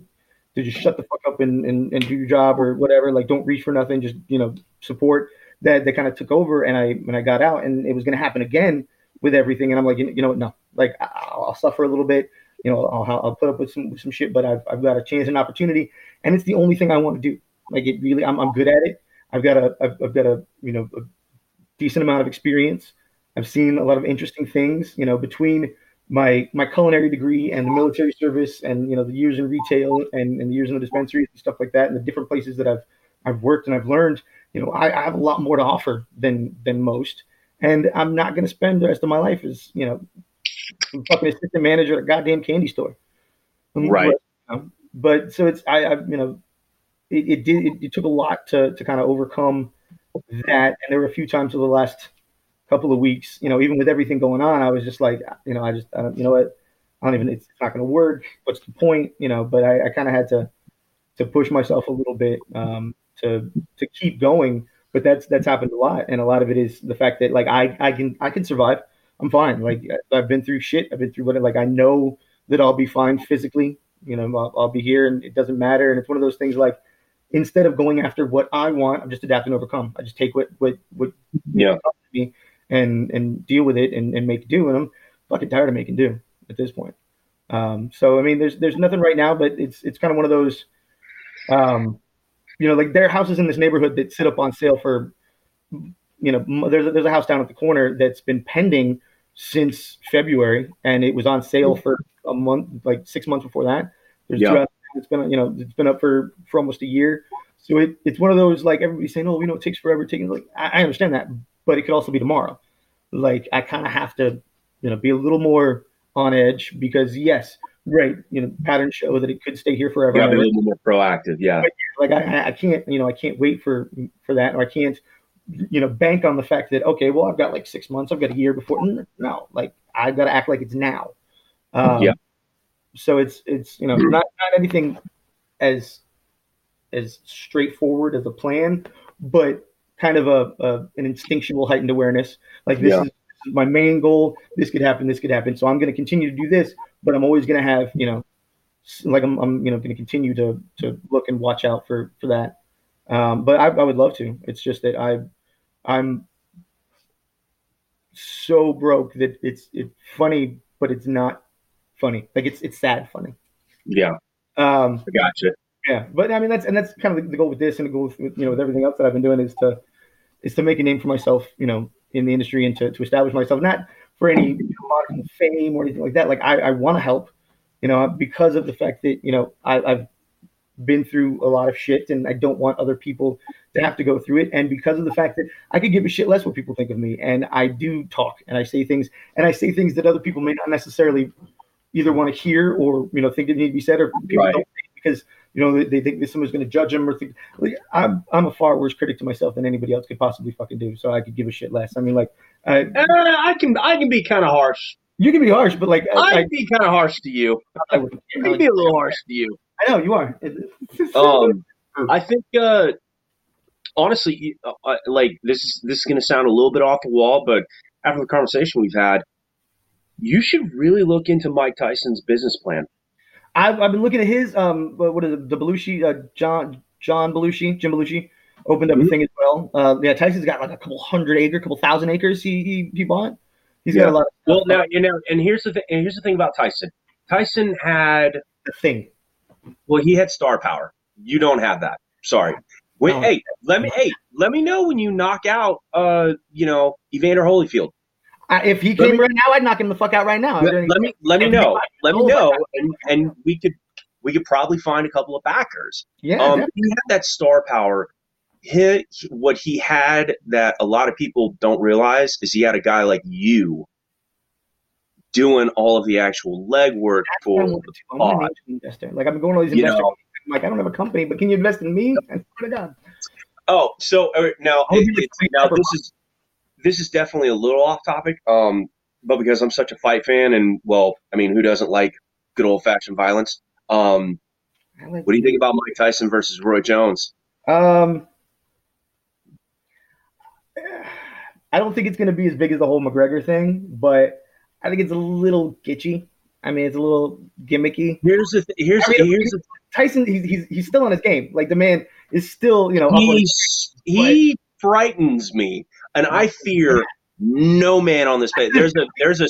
A: to just shut the fuck up and, and, and do your job or whatever. Like don't reach for nothing, just you know support. That that kind of took over, and I when I got out, and it was going to happen again with everything, and I'm like, you, you know what, no, like I'll, I'll, suffer a little bit. You know, I'll, I'll put up with some with some shit, but I've, I've got a chance and opportunity, and it's the only thing I want to do. Like it really, I'm, I'm good at it I've got a I've, I've got a you know a decent amount of experience. I've seen a lot of interesting things. You know, between my my culinary degree and the military service and you know the years in retail and, and the years in the dispensaries and stuff like that and the different places that I've I've worked and I've learned, you know, I, I have a lot more to offer than than most. And I'm not gonna spend the rest of my life as, you know, fucking assistant manager at a goddamn candy store.
C: Right.
A: But, but so it's I, I you know, it, it did it, it took a lot to to kind of overcome that. And there were a few times over the last couple of weeks, you know, even with everything going on, I was just like, you know, I just, you know what, I don't even, it's not going to work. What's the point, you know? But I, I kind of had to to push myself a little bit um, to to keep going. But that's that's happened a lot, and a lot of it is the fact that like I I can I can survive. I'm fine. Like I've been through shit. I've been through what like I know that I'll be fine physically. You know, I'll, I'll be here, and it doesn't matter. And it's one of those things like instead of going after what I want, I'm just adapt and overcome. I just take what what what
C: yeah
A: me and and deal with it and, and make do. And I'm fucking tired of making do at this point. Um, so I mean, there's there's nothing right now, but it's it's kind of one of those, um, you know, like there are houses in this neighborhood that sit up on sale for, you know, there's a, there's a house down at the corner that's been pending since February, and it was on sale for a month, like six months before that. There's
C: Yeah.
A: It's been you know it's been up for for almost a year. So it, it's one of those like everybody's saying, oh, you know, it takes forever. Taking like I, I understand that, but it could also be tomorrow. Like I kind of have to, you know, be a little more on edge because yes, right, you know, patterns show that it could stay here forever.
C: yeah be a little more proactive yeah
A: Like I, I can't, you know, I can't wait for for that, or I can't, you know, bank on the fact that okay, well, I've got like six months, I've got a year before. No, like I've got to act like it's now. Um,
C: Yeah.
A: So it's it's you know not not anything as as straightforward as a plan, but kind of a, a an instinctual heightened awareness. Like this
C: Yeah.
A: is my main goal. This could happen. This could happen. So I'm going to continue to do this, but I'm always going to have you know, like I'm, I'm you know going to continue to to look and watch out for for that. Um, but I, I would love to. It's just that I I'm so broke that it's it's funny, but it's not funny. Like it's it's sad funny.
C: yeah
A: Um,
C: i gotcha
A: yeah, but I mean that's and that's kind of the, the goal with this and the goal with you know with everything else that I've been doing is to is to make a name for myself, you know, in the industry and to, to establish myself not for any modern fame or anything like that. Like I, I want to help, you know, because of the fact that you know I, I've been through a lot of shit and I don't want other people to have to go through it. And because of the fact that I could give a shit less what people think of me, and I do talk and I say things and I say things that other people may not necessarily either want to hear or you know think that need to be said or people
C: Right.
A: don't because you know they, they think that someone's going to judge them or think like, I'm I'm a far worse critic to myself than anybody else could possibly fucking do. So I could give a shit less. I mean, like uh,
B: Uh, I can I can be kind of harsh.
A: you can be harsh, but like
B: I
A: I,
B: can be kind of harsh to you.
A: I, I,
B: I can be a little harsh to you.
A: I know you are.
B: Um, I think uh, honestly, uh, like this is this is going to sound a little bit off the wall, but after the conversation we've had, you should really look into Mike Tyson's business plan.
A: I've, I've been looking at his um what is it the Belushi uh, John John Belushi Jim Belushi opened up a
C: Mhm.
A: thing as well. Uh, yeah, Tyson's got like a couple hundred acre, couple thousand acres he he, he bought. He's got a lot of
B: Well, now you know, and here's the thing. And here's the thing about Tyson. Tyson had
A: the thing.
B: well, he had star power. You don't have that. Sorry. When,
A: No.
B: Hey, let me. Hey, let me know when you knock out. Uh, you know, Evander Holyfield.
A: I, if he
B: Let
A: came
B: me-
A: right now, I'd knock him the fuck out right now.
B: Let, let me let me know. Let me know, and and we could we could probably find a couple of backers.
A: yeah,
B: Um,
A: definitely.
B: he had that star power. He, what he had that a lot of people don't realize is he had a guy like you doing all of the actual legwork for.
A: I'm an
B: pod.
A: investor. Like I've been going to all these
B: You
A: investors.
B: know.
A: I'm like I don't have a company, but can you invest in me? I swear to God.
B: Oh, so uh, now it,
A: be like
B: it's, now this is this is definitely a little off topic. Um, but because I'm such a fight fan, and well, I mean, who doesn't like good old fashioned violence? Um, what do you think about Mike Tyson versus Roy Jones?
A: Um, I don't think it's going to be as big as the whole McGregor thing, but I think it's a little kitschy. I mean, it's a little gimmicky.
B: Here's the th- here's
A: I mean,
B: here's the
A: Tyson, he's, he's he's still on his game. Like the man is still, you know, up on his-
B: He's, he frightens me, and I fear no man on this planet. There's a there's a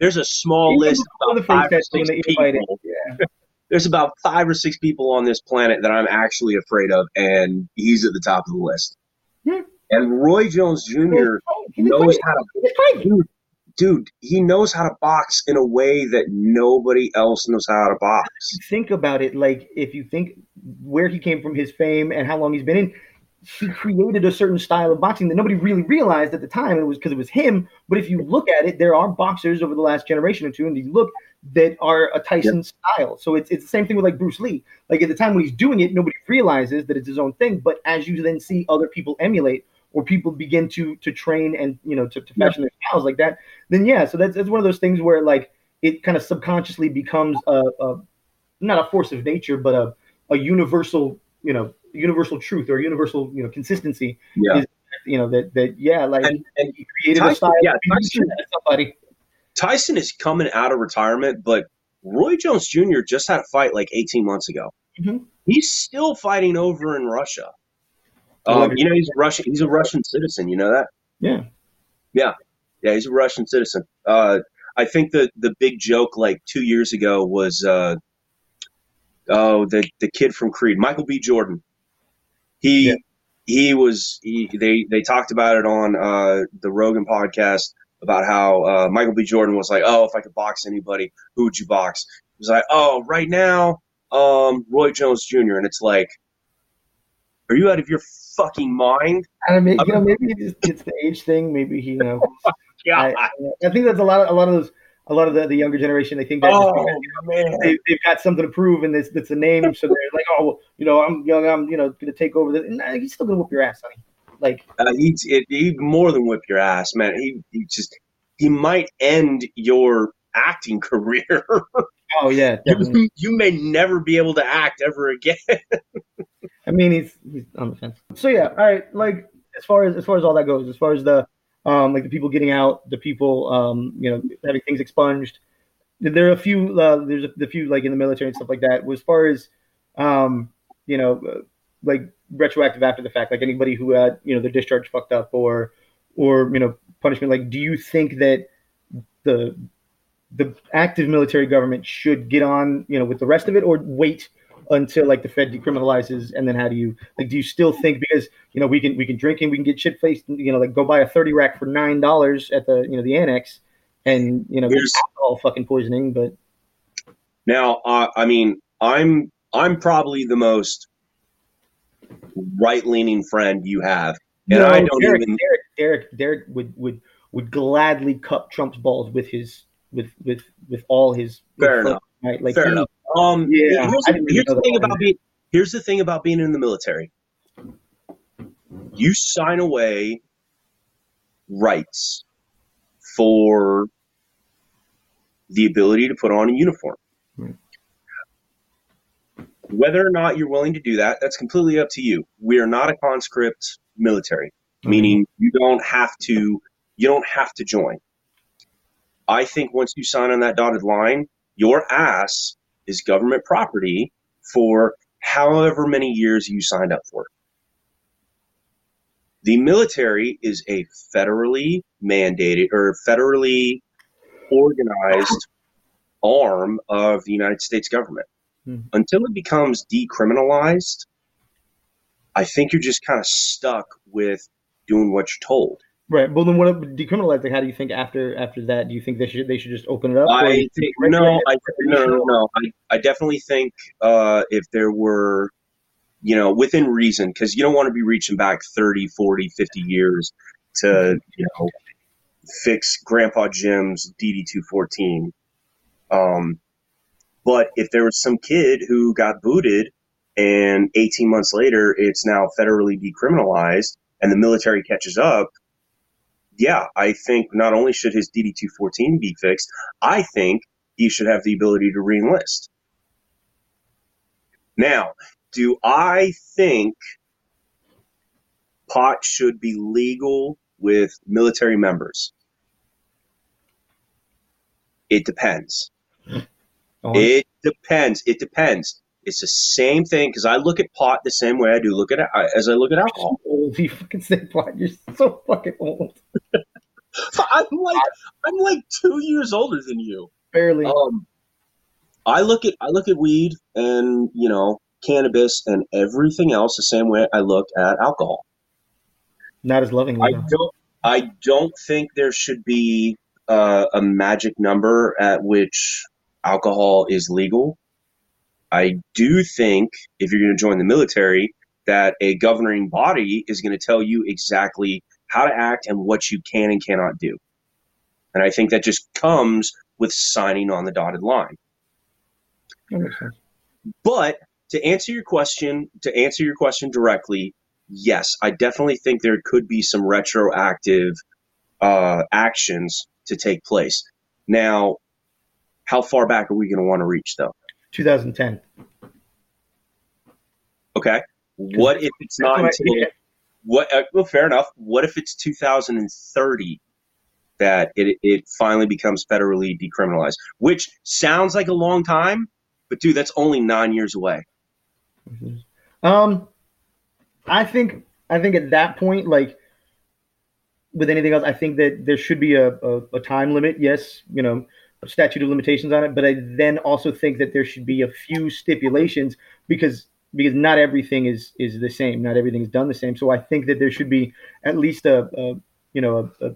B: there's a small list of about five or six
A: when they invited-
B: people.
A: Yeah.
B: There's about five or six people on this planet that I'm actually afraid of, and he's at the top of the list.
A: Yeah.
B: And Roy Jones Jr. Knows how to dude, he knows how to box in a way that nobody else knows how to box.
A: Think about it. Like, if you think where he came from, his fame, and how long he's been in, he created a certain style of boxing that nobody really realized at the time. It was because it was him. But if you look at it, there are boxers over the last generation or two, and you look that are a Tyson yep. style. So it's it's the same thing with like Bruce Lee. Like at the time when he's doing it, nobody realizes that it's his own thing. But as you then see other people emulate or people begin to to train and you know to, to fashion yep. their styles like that, then yeah. So that's that's one of those things where like it kind of subconsciously becomes a, a not a force of nature, but a a universal you know universal truth or universal you know consistency.
B: Yeah.
A: Is, you know that that yeah like
B: and, and
A: he created
B: Tyson,
A: a style.
B: Yeah, Tyson, somebody. Tyson is coming out of retirement, but Roy Jones Jr. just had a fight like 18 months ago.
A: Mm-hmm.
B: He's still fighting over in Russia. Um, you know, he's a Russian. He's a Russian citizen. You know that?
A: Yeah.
B: Yeah. Yeah. He's a Russian citizen. Uh, I think the the big joke like two years ago was uh, oh the the kid from Creed, Michael B. Jordan. He yeah. he was he, they they talked about it on uh, the Rogan podcast about how uh, Michael B. Jordan was like, oh, if I could box anybody, who would you box? He was like, oh, right now, um, Roy Jones Jr. And it's like, are you out of your fucking mind?
A: I mean, you know, maybe it's, it's the age thing. Maybe he, you know.
B: yeah,
A: I, I, think that's a lot of a lot of those. A lot of the, the younger generation, they think that
B: oh,
A: because, you know, they, have got something to prove, and it's, it's a name, so they're like, oh, well, you know, I'm young, I'm you know going to take over this. And he's still going to whoop your ass, honey. Like
B: uh, he he more than whip your ass, man. He he just he might end your acting career.
A: oh yeah,
B: you, you, may never be able to act ever again.
A: I mean, he's he's on the fence. So yeah, all right. Like as far as as far as all that goes, as far as the um like the people getting out, the people um you know having things expunged. There are a few. Uh, there's a, the few like in the military and stuff like that. As far as um you know uh, like retroactive after the fact, like anybody who had you know their discharge fucked up or or you know punishment. Like, do you think that the the active military government should get on you know with the rest of it, or wait until like the Fed decriminalizes, and then how do you like? Do you still think because you know we can we can drink and we can get shit faced, you know, like go buy a thirty rack for nine dollars at the you know the annex, and you know there's alcohol fucking poisoning, but
B: now uh, I mean I'm I'm probably the most right leaning friend you have. And no, I don't
A: Derek,
B: even
A: Derek, Derek, Derek would, would would gladly cup Trump's balls with his with with with all his
B: fair enough.
A: Right? Like
B: fair he, enough. Um, yeah. Here's, here's the thing about being here's the thing about being in the military. You sign away rights for the ability to put on a uniform. Whether or not you're willing to do that, that's completely up to you. We are not a conscript military, mm-hmm. meaning you don't have to you don't have to join. I think once you sign on that dotted line, your ass is government property for however many years you signed up for. The military is a federally mandated or federally organized arm of the United States government. Hmm. Until it becomes decriminalized, I think you're just kind of stuck with doing what you're told.
A: Right. Well, then, what about decriminalizing? How do you think after after that? Do you think they should they should just open it up?
B: I think, no, I, no, no, no, I, I definitely think uh, if there were, you know, within reason, because you don't want to be reaching back 30, 40, 50 years to, you know, fix Grandpa Jim's DD two fourteen. Um, but if there was some kid who got booted and 18 months later it's now federally decriminalized and the military catches up, yeah, I think not only should his DD 214 be fixed, I think he should have the ability to reenlist. Now, do I think pot should be legal with military members? It depends. It depends. It depends. It's the same thing because I look at pot the same way I do look at it as I look at alcohol.
A: Old, you fucking say pot. You're so fucking old.
B: I'm like I'm like two years older than you.
A: Barely.
B: Um, I look at I look at weed and you know cannabis and everything else the same way I look at alcohol.
A: Not as loving.
B: I don't. I don't think there should be uh, a magic number at which alcohol is legal. I do think if you're going to join the military, that a governing body is going to tell you exactly how to act and what you can and cannot do. And I think that just comes with signing on the dotted line.
A: Sense.
B: But to answer your question, to answer your question directly, yes, I definitely think there could be some retroactive uh, actions to take place. Now, how far back are we going to want to reach, though?
A: 2010.
B: Okay. What if it's not until
A: what I-
B: what? Uh, well, fair enough. What if it's 2030 that it it finally becomes federally decriminalized? Which sounds like a long time, but dude, that's only nine years away.
A: Um, I think I think at that point, like with anything else, I think that there should be a, a, a time limit. Yes, you know, statute of limitations on it, but I then also think that there should be a few stipulations because because not everything is is the same. Not everything is done the same. So I think that there should be at least a, a you know a, a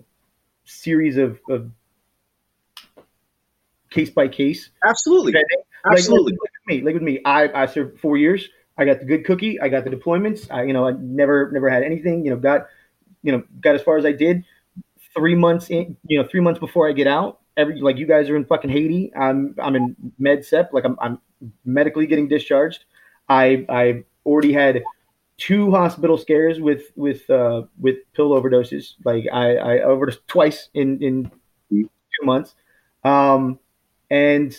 A: series of, of case by case
B: Absolutely,
A: like,
B: absolutely.
A: Like, with me, like with me, I, I served four years. I got the good cookie. I got the deployments. I, you know, I never, never had anything. You know, got, you know, got as far as I did. Three months in, you know, three months before I get out, every like you guys are in fucking Haiti. I'm, I'm in med sep. Like I'm, I'm medically getting discharged. I, I already had two hospital scares with, with, uh, with pill overdoses. Like I, I overdosed twice in, in two months. Um, and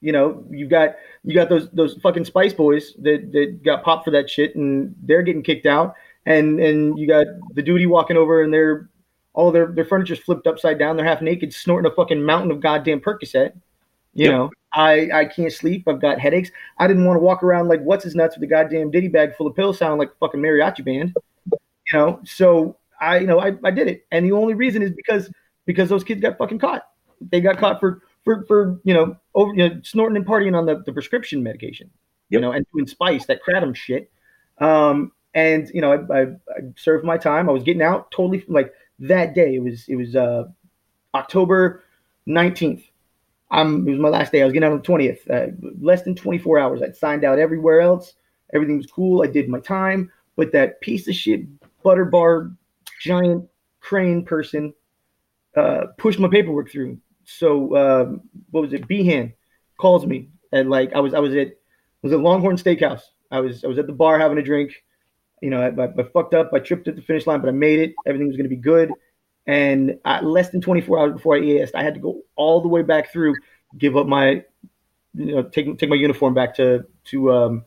A: you know, you got you got those those fucking Spice Boys that, that got popped for that shit, and they're getting kicked out, and and you got the duty walking over, and they're all their their furniture's flipped upside down, they're half naked, snorting a fucking mountain of goddamn Percocet. You
B: Yep.
A: know, I I can't sleep. I've got headaches. I didn't want to walk around like what's his nuts with a goddamn ditty bag full of pills, sounding like a fucking mariachi band. You know, so I you know I, I did it, and the only reason is because because those kids got fucking caught. They got caught for for for you know over you know snorting and partying on the, the prescription medication. You know, and doing spice that kratom shit. Um, and you know, I, I, I served my time. I was getting out totally like that day. It was it was uh, October nineteenth. I'm, it was my last day. I was getting out on the twentieth. Uh, less than twenty four hours. I'd signed out everywhere else. Everything was cool. I did my time. But that piece of shit butter bar giant crane person uh, pushed my paperwork through. So um, what was it? Behan calls me and like I was I was at was at Longhorn Steakhouse. I was I was at the bar having a drink. You know, I, I, I fucked up. I tripped at the finish line, but I made it. Everything was going to be good. And I, less than 24 hours before I EASed, I had to go all the way back through, give up my, you know, take take my uniform back to to um,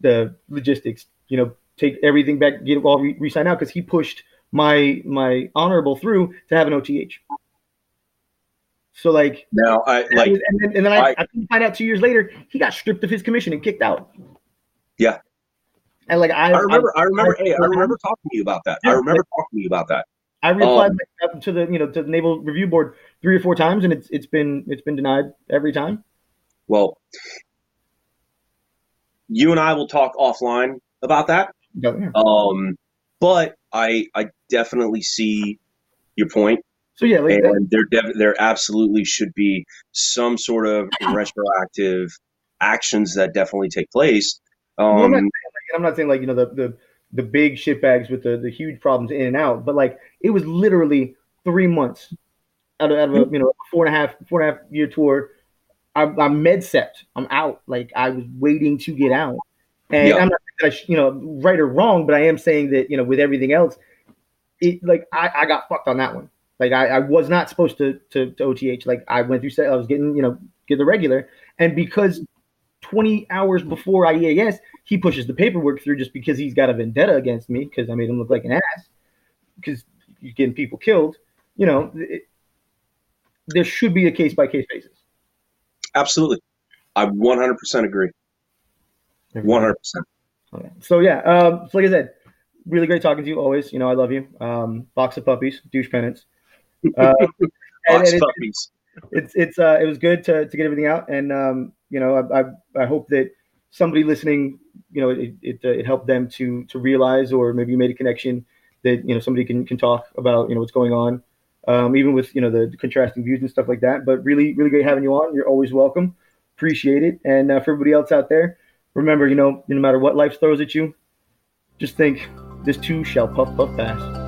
A: the logistics. You know, take everything back, get it all re- re-signed out because he pushed my my honorable through to have an OTH. So like
B: Now, I like
A: and then, and then I,
B: I-
A: I find out two years later he got stripped of his commission and kicked out.
B: Yeah.
A: And like I,
B: I remember, I remember,
A: I-
B: hey, I remember talking to you about that. I
A: Yeah.
B: remember talking to you about that.
A: I, I replied
B: um,
A: to the you know to the Naval Review Board three or four times and it's it's been it's been denied every time.
B: Well, you and I will talk offline about that.
A: So, yeah.
B: Um, but I, I definitely see your point,
A: So, yeah, like
B: and there, def- there absolutely should be some sort of retroactive actions that definitely take place.
A: Well, I'm, not
B: Um,
A: saying, like, I'm not saying like you know the the the big shit bags with the the huge problems in and out, but like it was literally three months out of, out of a you know four and a half four and a half year tour. I'm, I'm med sep. I'm out. Like I was waiting to get out, and
B: Yeah.
A: I'm not I you know right or wrong, but I am saying that you know with everything else, it like I, I got fucked on that one. Like I, I was not supposed to, to to OTH. Like I went through. I was getting you know get the regular, and because 20 hours before IEAS, he pushes the paperwork through just because he's got a vendetta against me because I made him look like an ass because you're getting people killed. You know, it, there should be a case by case basis.
B: absolutely, I 100% agree. 100%.
A: Okay. So yeah, um, so like I said, really great talking to you always. You know, I love you. Um, box of puppies, douche penance. Uh,
B: Box
A: and it-
B: puppies.
A: it's it's uh it was good to, to get everything out and um you know I, I I hope that somebody listening you know it it, uh, it helped them to to realize or maybe you made a connection that you know somebody can can talk about you know what's going on um, even with you know the contrasting views and stuff like that. But really, really great having you on. You're always welcome. Appreciate it. And uh, for everybody else out there, remember, you know, no matter what life throws at you, just think this too shall puff puff pass.